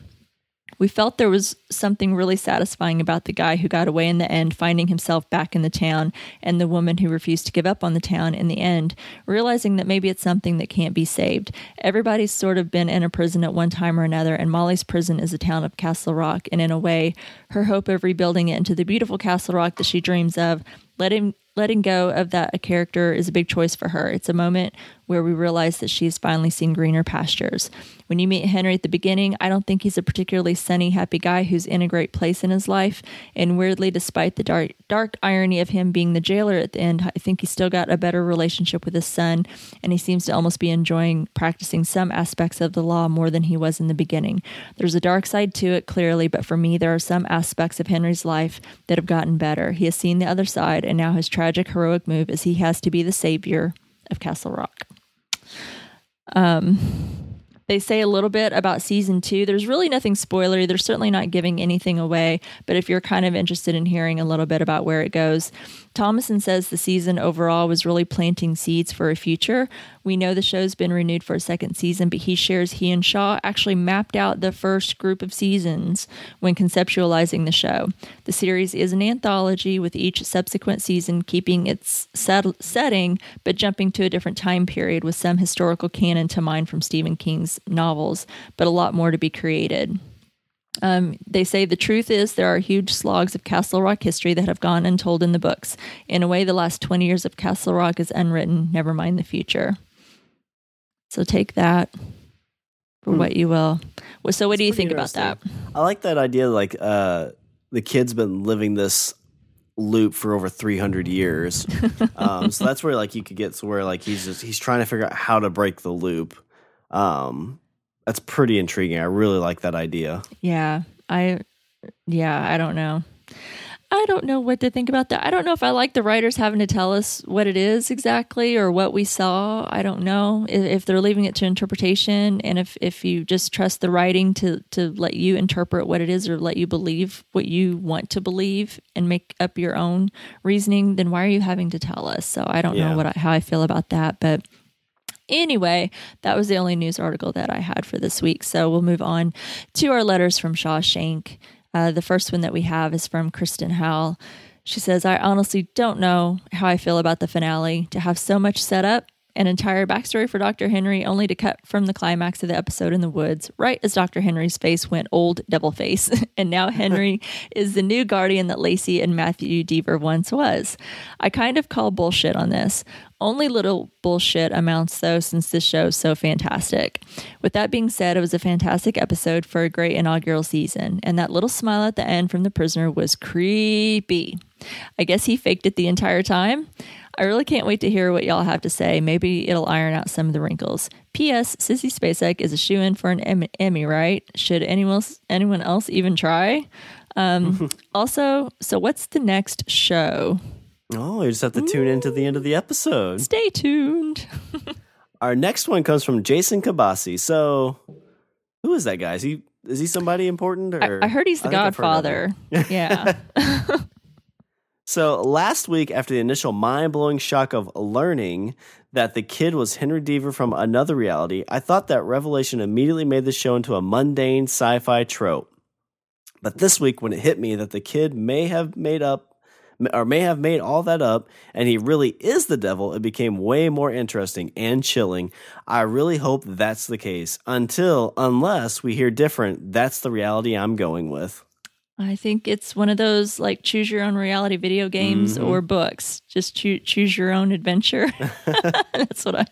We felt there was something really satisfying about the guy who got away in the end, finding himself back in the town, and the woman who refused to give up on the town in the end, realizing that maybe it's something that can't be saved. Everybody's sort of been in a prison at one time or another, and Molly's prison is the town of Castle Rock, and in a way, her hope of rebuilding it into the beautiful Castle Rock that she dreams of, letting letting go of that a character is a big choice for her. It's a moment where we realize that she's finally seen greener pastures. When you meet Henry at the beginning, I don't think he's a particularly sunny, happy guy who's in a great place in his life. And weirdly, despite the dark, dark irony of him being the jailer at the end, I think he's still got a better relationship with his son, and he seems to almost be enjoying practicing some aspects of the law more than he was in the beginning. There's a dark side to it, clearly, but for me, there are some aspects of Henry's life that have gotten better. He has seen the other side, and now his tragic, heroic move is he has to be the savior of Castle Rock. Um, They say a little bit about season two. There's really nothing spoilery. They're certainly not giving anything away, but if you're kind of interested in hearing a little bit about where it goes, Thomason says the season overall was really planting seeds for a future. We know the show's been renewed for a second season, but he shares he and Shaw actually mapped out the first group of seasons when conceptualizing the show. The series is an anthology with each subsequent season keeping its set- setting but jumping to a different time period with some historical canon to mine from Stephen King's novels, but a lot more to be created. Um, they say the truth is there are huge slogs of Castle Rock history that have gone untold in the books. In a way, the last 20 years of Castle Rock is unwritten, never mind the future. So take that for Hmm. what you will. So, what do you think about that? I like that idea. Like, uh, the kid's been living this loop for over 300 years. um, so that's where like you could get to where like he's just he's trying to figure out how to break the loop. Um, that's pretty intriguing. I really like that idea. Yeah, I yeah, I don't know. I don't know what to think about that. I don't know if I like the writers having to tell us what it is exactly or what we saw. I don't know if, they're leaving it to interpretation and if, if you just trust the writing to, to let you interpret what it is or let you believe what you want to believe and make up your own reasoning, then why are you having to tell us? So I don't yeah. know what I, how I feel about that, but Anyway, that was the only news article that I had for this week. So we'll move on to our letters from Shawshank. Uh, the first one that we have is from Kristen Howell. She says, I honestly don't know how I feel about the finale. To have so much set up an entire backstory for Dr. Henry, only to cut from the climax of the episode in the woods, right as Dr. Henry's face went old devil face. and now Henry is the new guardian that Lacy and Matthew Deaver once was. I kind of call bullshit on this. Only little bullshit amounts, though, since this show is so fantastic. With that being said, it was a fantastic episode for a great inaugural season, and that little smile at the end from the prisoner was creepy. I guess he faked it the entire time. I really can't wait to hear what y'all have to say. Maybe it'll iron out some of the wrinkles. P.S. Sissy Spacek is a shoe in for an Emmy, right? Should anyone else, anyone else even try? Um, also, so what's the next show? Oh, you just have to tune in to the end of the episode. Stay tuned. Our next one comes from Jason Kabasi. So, who is that guy? Is he is he somebody important? Or I, I heard he's the Godfather. yeah. So last week, after the initial mind blowing shock of learning that the kid was Henry Deaver from another reality, I thought that revelation immediately made the show into a mundane sci fi trope. But this week, when it hit me that the kid may have made up or may have made all that up and he really is the devil, it became way more interesting and chilling. I really hope that's the case. Until, unless we hear different, that's the reality I'm going with. I think it's one of those like choose your own reality video games mm-hmm. or books. Just choo- choose your own adventure. That's what I.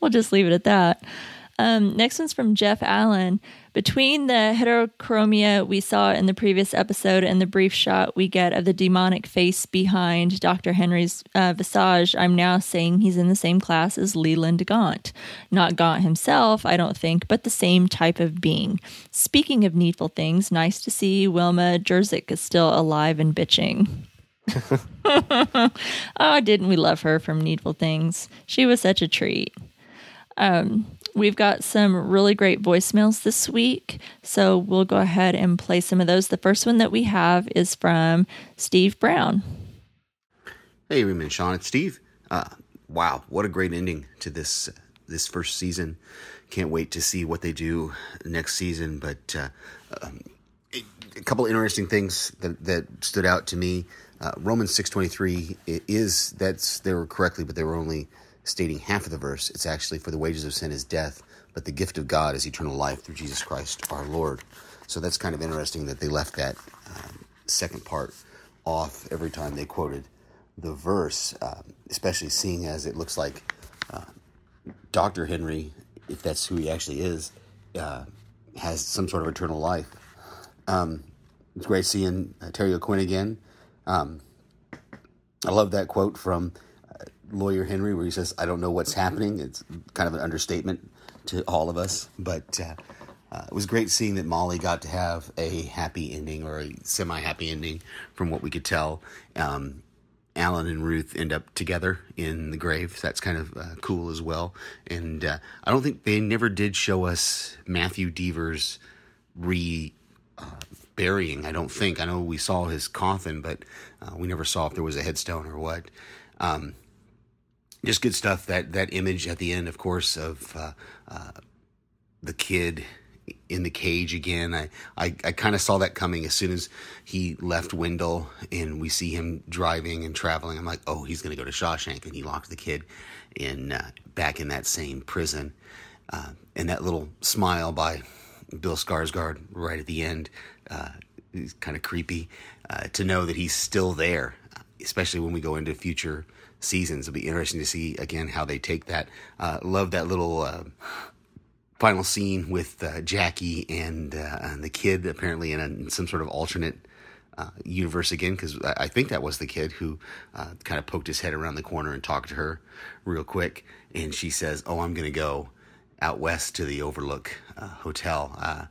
We'll just leave it at that. Um, next one's from Jeff Allen. Between the heterochromia we saw in the previous episode and the brief shot we get of the demonic face behind Dr. Henry's uh, visage, I'm now saying he's in the same class as Leland Gaunt. Not Gaunt himself, I don't think, but the same type of being. Speaking of needful things, nice to see Wilma Jerzyck is still alive and bitching. oh, didn't we love her from Needful Things? She was such a treat. Um, We've got some really great voicemails this week, so we'll go ahead and play some of those. The first one that we have is from Steve Brown. Hey, Reem and Sean, it's Steve. Uh, wow, what a great ending to this this first season. Can't wait to see what they do next season. But uh, um, a couple interesting things that that stood out to me. Uh, Romans six twenty three is that's they were correctly, but they were only stating half of the verse. It's actually for the wages of sin is death, but the gift of God is eternal life through Jesus Christ our Lord. So that's kind of interesting that they left that um, second part off every time they quoted the verse, uh, especially seeing as it looks like uh, Dr. Henry, if that's who he actually is, uh, has some sort of eternal life. Um, it's great seeing uh, Terry O'Quinn again. Um, I love that quote from lawyer Henry, where he says, "I don't know what's happening." It's kind of an understatement to all of us, but uh, uh, it was great seeing that Molly got to have a happy ending or a semi-happy ending, from what we could tell. Um, Alan and Ruth end up together in the grave. So that's kind of uh, cool as well. And uh, I don't think they never did show us Matthew Deaver's re uh, burying. I don't think. I know we saw his coffin, but uh, we never saw if there was a headstone or what. Um, just good stuff. That that image at the end, of course, of uh, uh, the kid in the cage again. I I, I kind of saw that coming as soon as he left Wendell and we see him driving and traveling. I'm like, oh, he's going to go to Shawshank, and he locked the kid in uh, back in that same prison. Uh, and that little smile by Bill Skarsgård right at the end, uh, is kind of creepy uh, to know that he's still there, especially when we go into future seasons. It'll be interesting to see again how they take that. Uh, love that little uh, final scene with uh, Jackie and, uh, and the kid apparently in, a, in some sort of alternate uh, universe again because I, I, think that was the kid who uh, kind of poked his head around the corner and talked to her real quick, and she says, "Oh, I'm gonna go out west to the Overlook Hotel."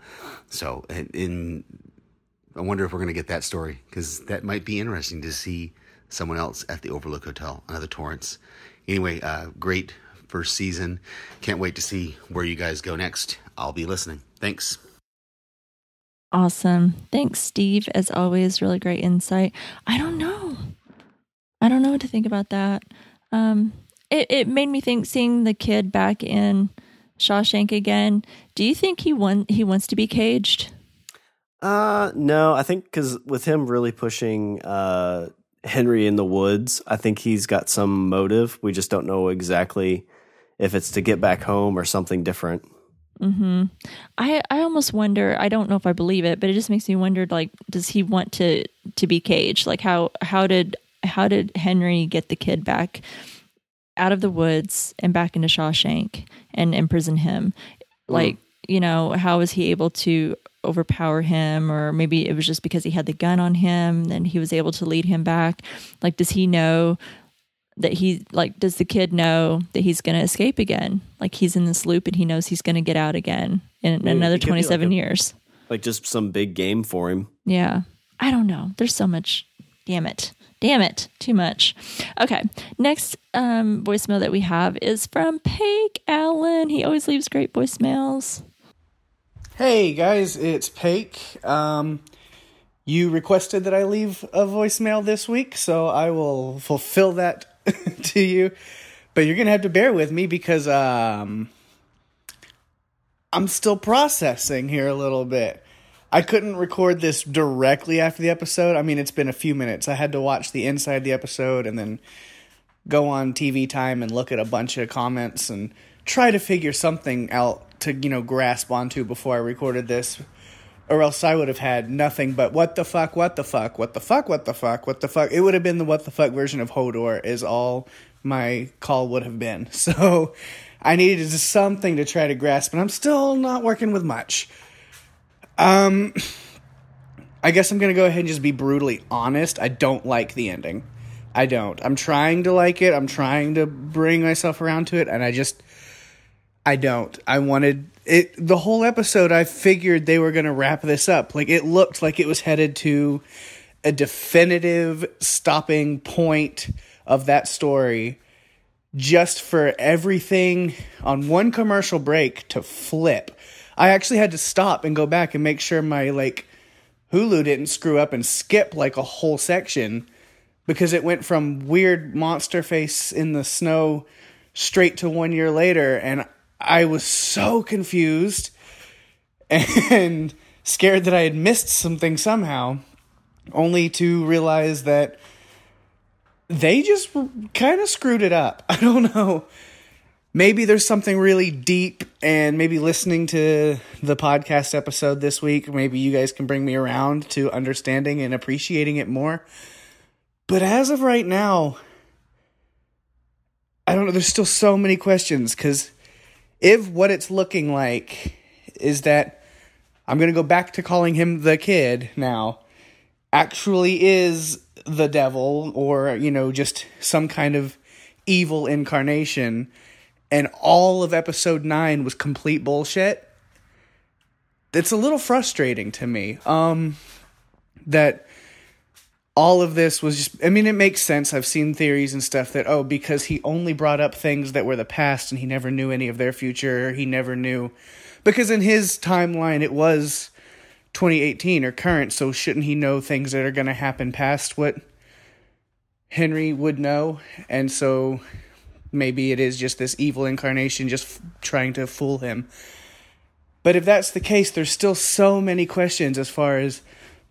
So, in I wonder if we're gonna get that story because that might be interesting to see someone else at the Overlook Hotel, another Torrance. Anyway, uh, great first season. Can't wait to see where you guys go next. I'll be listening. Thanks. Awesome. Thanks, Steve. As always, really great insight. I don't know. I don't know what to think about that. Um, it, it made me think seeing the kid back in Shawshank again. Do you think he want he wants to be caged? Uh, no. I think because with him really pushing uh, Henry in the woods, I think he's got some motive. We just don't know exactly if it's to get back home or something different. Hmm. I I almost wonder. I don't know if I believe it, but it just makes me wonder. Like, does he want to to be caged? Like, how how did how did Henry get the kid back out of the woods and back into Shawshank and imprison him? Like, mm. you know, how was he able to overpower him? Or maybe it was just because he had the gun on him, and he was able to lead him back. Like, does he know? that he like does the kid know that he's going to escape again? Like he's in this loop and he knows he's going to get out again in another 27 like a, years. like just some big game for him. Yeah. I don't know. There's so much. Damn it. Damn it. Too much. Okay. Next um voicemail that we have is from Pake Allen. He always leaves great voicemails hey guys it's Pake um you requested that I leave a voicemail this week, so I will fulfill that to you, but you're gonna have to bear with me because um, I'm still processing here a little bit. I couldn't record this directly after the episode. I mean, it's been a few minutes. I had to watch the inside the episode and then go on TV time and look at a bunch of comments and try to figure something out to, you know, grasp onto before I recorded this or else I would have had nothing but what the fuck, what the fuck, what the fuck, what the fuck, what the fuck. It would have been the what the fuck version of Hodor, is all my call would have been. So I needed something to try to grasp, and I'm still not working with much. Um, I guess I'm gonna go ahead and just be brutally honest. I don't like the ending. I don't. I'm trying to like it. I'm trying to bring myself around to it, and I just, I don't. I wanted it the whole episode I figured they were going to wrap this up. Like it looked like it was headed to a definitive stopping point of that story just for everything on one commercial break to flip. I actually had to stop and go back and make sure my like Hulu didn't screw up and skip like a whole section because it went from weird monster face in the snow straight to 1 year later and I was so confused and scared that I had missed something somehow, only to realize that they just kind of screwed it up. I don't know. Maybe there's something really deep, and maybe listening to the podcast episode this week, maybe you guys can bring me around to understanding and appreciating it more. But as of right now, I don't know. There's still so many questions because if what it's looking like is that I'm going to go back to calling him the kid now, actually is the devil or, you know, just some kind of evil incarnation, and all of episode 9 was complete bullshit, it's a little frustrating to me. Um, that all of this was just I mean it makes sense. I've seen theories and stuff that oh because he only brought up things that were the past and he never knew any of their future, he never knew because in his timeline it was 2018 or current, so shouldn't he know things that are going to happen past what Henry would know? And so maybe it is just this evil incarnation just f- trying to fool him. But if that's the case, there's still so many questions as far as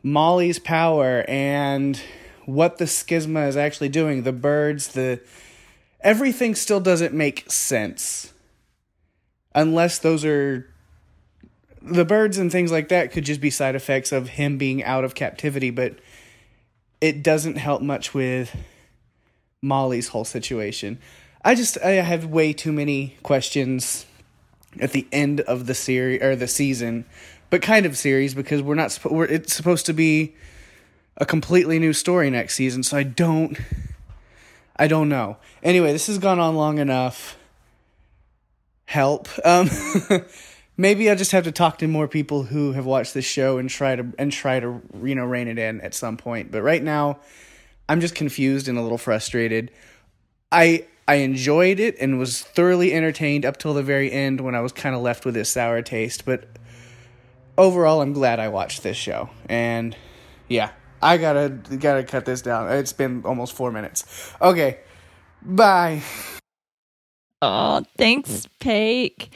Molly's power and what the schisma is actually doing, the birds, the everything still doesn't make sense. Unless those are the birds and things like that could just be side effects of him being out of captivity, but it doesn't help much with Molly's whole situation. I just I have way too many questions at the end of the series or the season, but kind of series because we're not. We're, it's supposed to be a completely new story next season. So I don't. I don't know. Anyway, this has gone on long enough. Help. Um, maybe I just have to talk to more people who have watched this show and try to and try to you know rein it in at some point. But right now, I'm just confused and a little frustrated. I I enjoyed it and was thoroughly entertained up till the very end when I was kind of left with this sour taste. But overall, I'm glad I watched this show. And yeah, I gotta gotta cut this down. It's been almost four minutes. Okay, bye. Oh, thanks, Pake.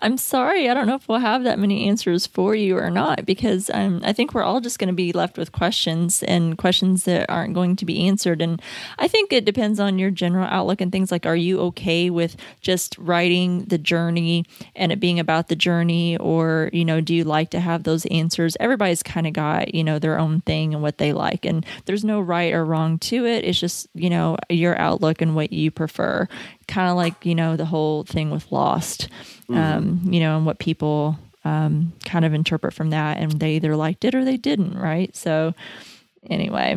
I'm sorry. I don't know if we'll have that many answers for you or not because um, I think we're all just going to be left with questions and questions that aren't going to be answered. And I think it depends on your general outlook and things like are you okay with just writing the journey and it being about the journey? Or, you know, do you like to have those answers? Everybody's kind of got, you know, their own thing and what they like. And there's no right or wrong to it. It's just, you know, your outlook and what you prefer kind of like you know the whole thing with Lost, mm-hmm. um, you know, and what people um, kind of interpret from that, and they either liked it or they didn't, right? So anyway,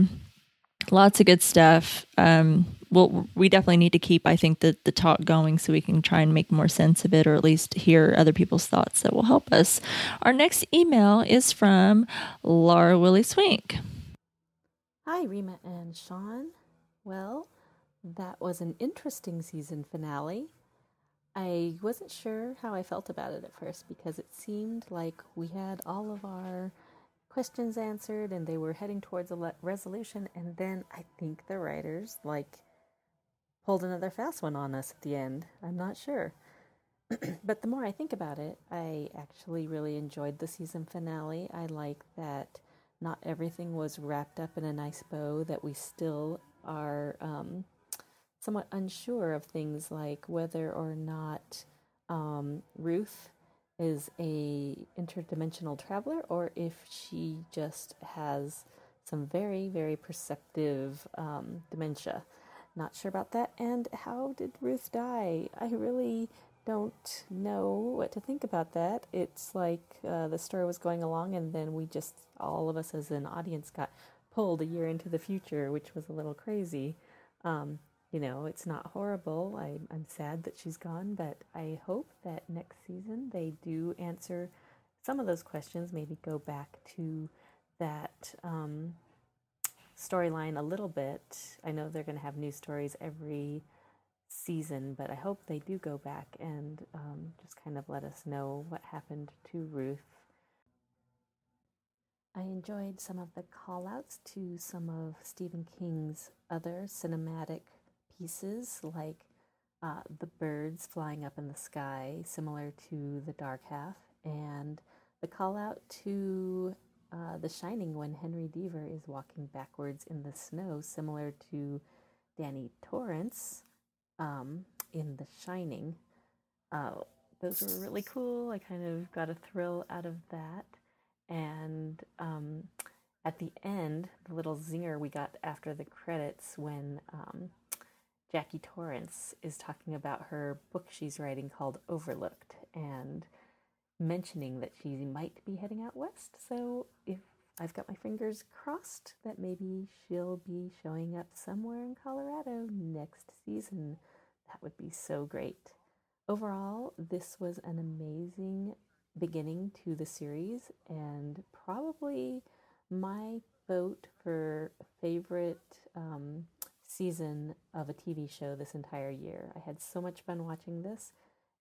lots of good stuff. Um, well, we definitely need to keep, I think, the the talk going so we can try and make more sense of it, or at least hear other people's thoughts that will help us. Our next email is from Laura Willie Swink. Hi, Rima and Sean. Well, that was an interesting season finale. I wasn't sure how I felt about it at first because it seemed like we had all of our questions answered and they were heading towards a le- resolution and then I think the writers like pulled another fast one on us at the end. I'm not sure. but the more I think about it, I actually really enjoyed the season finale. I like that not everything was wrapped up in a nice bow, that we still are um, somewhat unsure of things like whether or not um, Ruth is a interdimensional traveler or if she just has some very very perceptive um, dementia. Not sure about that. And how did Ruth die? I really don't know what to think about that. It's like uh, the story was going along, and then we just, all of us as an audience, got pulled a year into the future, which was a little crazy. Um, you know, it's not horrible. I, I'm sad that she's gone, but I hope that next season they do answer some of those questions, maybe go back to that um, storyline a little bit. I know they're going to have new stories every season, but I hope they do go back and um, just kind of let us know what happened to Ruth. I enjoyed some of the call outs to some of Stephen King's other cinematic pieces, like uh, the birds flying up in the sky, similar to the dark half, and the call out to uh, The Shining when Henry Deaver is walking backwards in the snow, similar to Danny Torrance um, in The Shining. Uh, those were really cool. I kind of got a thrill out of that. And um, at the end, the little zinger we got after the credits when um, Jackie Torrance is talking about her book she's writing called Overlooked and mentioning that she might be heading out west. So if I've got my fingers crossed that maybe she'll be showing up somewhere in Colorado next season. That would be so great. Overall, this was an amazing beginning to the series and probably my vote for favorite um, season of a TV show this entire year. I had so much fun watching this,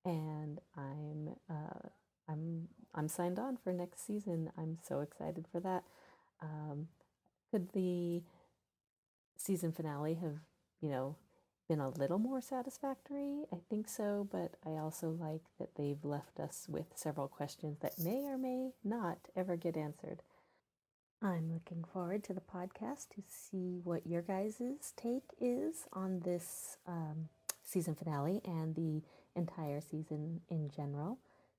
and I'm uh, I'm I'm signed on for next season. I'm so excited for that. Um, could the season finale have you know been a little more satisfactory? I think so, but I also like that they've left us with several questions that may or may not ever get answered. I'm looking forward to the podcast to see what your guys' take is on this um, season finale and the entire season in general.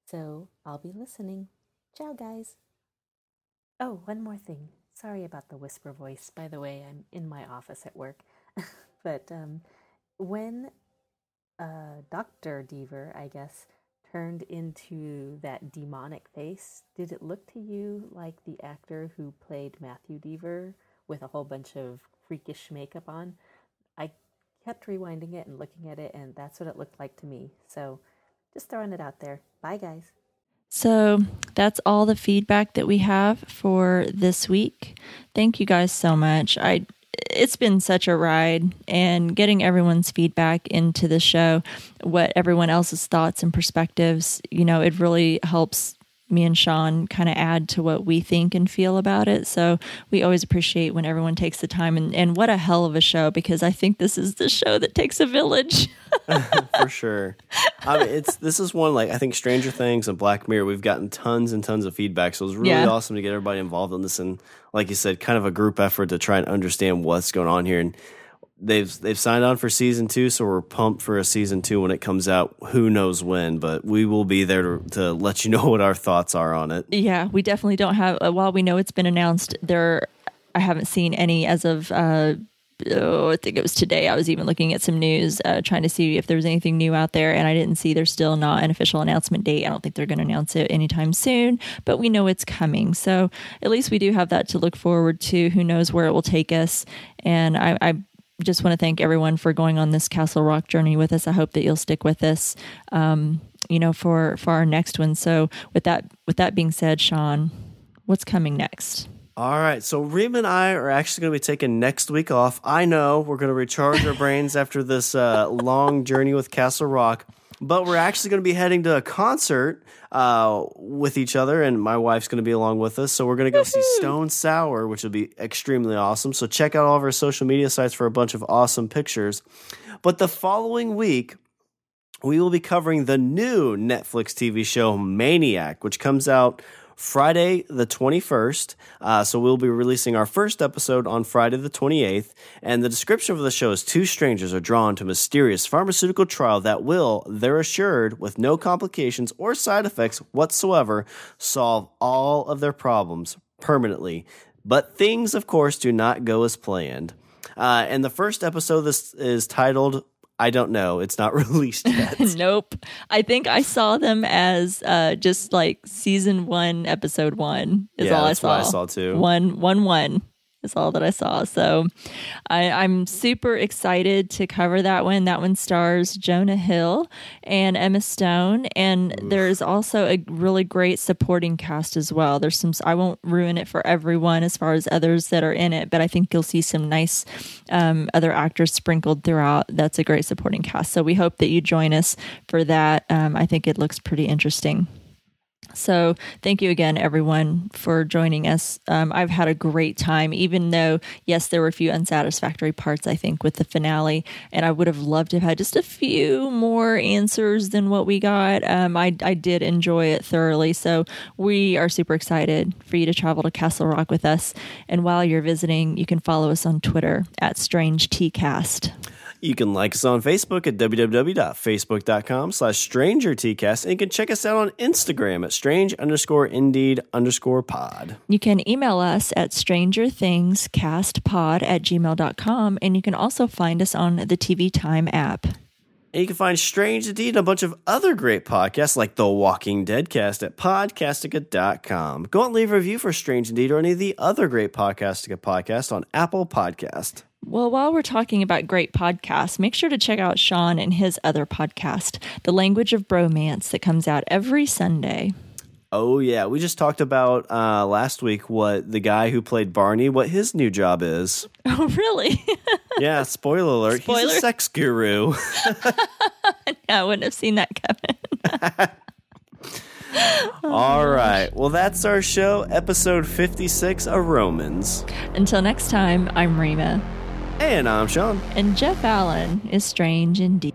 So I'll be listening. Ciao, guys. Oh, one more thing. Sorry about the whisper voice. By the way, I'm in my office at work. but um, when uh, Dr. Deaver, I guess, turned into that demonic face, did it look to you like the actor who played Matthew Deaver with a whole bunch of freakish makeup on? I kept rewinding it and looking at it, and that's what it looked like to me. So just throwing it out there. Bye, guys. So that's all the feedback that we have for this week. Thank you guys so much. I it's been such a ride and getting everyone's feedback into the show, what everyone else's thoughts and perspectives, you know, it really helps me and Sean kind of add to what we think and feel about it. So we always appreciate when everyone takes the time and, and what a hell of a show because I think this is the show that takes a village. For sure. I mean, it's this is one like I think Stranger Things and Black Mirror. We've gotten tons and tons of feedback, so it was really yeah. awesome to get everybody involved in this and, like you said, kind of a group effort to try and understand what's going on here. And they've they've signed on for season two, so we're pumped for a season two when it comes out. Who knows when, but we will be there to, to let you know what our thoughts are on it. Yeah, we definitely don't have. Uh, while we know it's been announced, there I haven't seen any as of. Uh, oh, I think it was today. I was even looking at some news, uh, trying to see if there was anything new out there, and I didn't see. There's still not an official announcement date. I don't think they're going to announce it anytime soon, but we know it's coming. So at least we do have that to look forward to. Who knows where it will take us? And I, I just want to thank everyone for going on this Castle Rock journey with us. I hope that you'll stick with us, um, you know, for for our next one. So with that with that being said, Sean, what's coming next? All right, so Reem and I are actually going to be taking next week off. I know we're going to recharge our brains after this uh, long journey with Castle Rock, but we're actually going to be heading to a concert uh, with each other, and my wife's going to be along with us. So we're going to go see Stone Sour, which will be extremely awesome. So check out all of our social media sites for a bunch of awesome pictures. But the following week, we will be covering the new Netflix TV show Maniac, which comes out Friday the 21st. Uh, so we'll be releasing our first episode on Friday the 28th. And the description of the show is two strangers are drawn to mysterious pharmaceutical trial that will, they're assured, with no complications or side effects whatsoever, solve all of their problems permanently. But things, of course, do not go as planned. Uh, and the first episode this is titled I don't know. It's not released yet. nope. I think I saw them as uh, just like season one, episode one. Is yeah, all I saw. I saw too. One, one, one is all that I saw. So I, am super excited to cover that one. That one stars Jonah Hill and Emma Stone. And Oof. there's also a really great supporting cast as well. There's some, I won't ruin it for everyone as far as others that are in it, but I think you'll see some nice um, other actors sprinkled throughout. That's a great supporting cast. So we hope that you join us for that. Um, I think it looks pretty interesting. So, thank you again, everyone, for joining us. Um, I've had a great time, even though, yes, there were a few unsatisfactory parts, I think, with the finale. And I would have loved to have had just a few more answers than what we got. Um, I, I did enjoy it thoroughly. So, we are super excited for you to travel to Castle Rock with us. And while you're visiting, you can follow us on Twitter at Strange Cast. You can like us on Facebook at www.facebook.com slash strangertcast, and you can check us out on Instagram at strange underscore indeed underscore pod. You can email us at strangerthingscastpod at gmail.com, and you can also find us on the TV Time app. And you can find Strange Indeed and a bunch of other great podcasts like The Walking Dead cast at podcastica.com. Go and leave a review for Strange Indeed or any of the other great Podcastica podcasts on Apple Podcast. Well, while we're talking about great podcasts, make sure to check out Sean and his other podcast, The Language of Bromance, that comes out every Sunday. Oh yeah, we just talked about uh, last week what the guy who played Barney, what his new job is. Oh really? yeah. Spoiler alert. Spoiler? He's a sex guru. I wouldn't have seen that coming. All right. Well, that's our show, episode 56 of Romans. Until next time, I'm Rima. And I'm Sean. And Jeff Allen is strange indeed.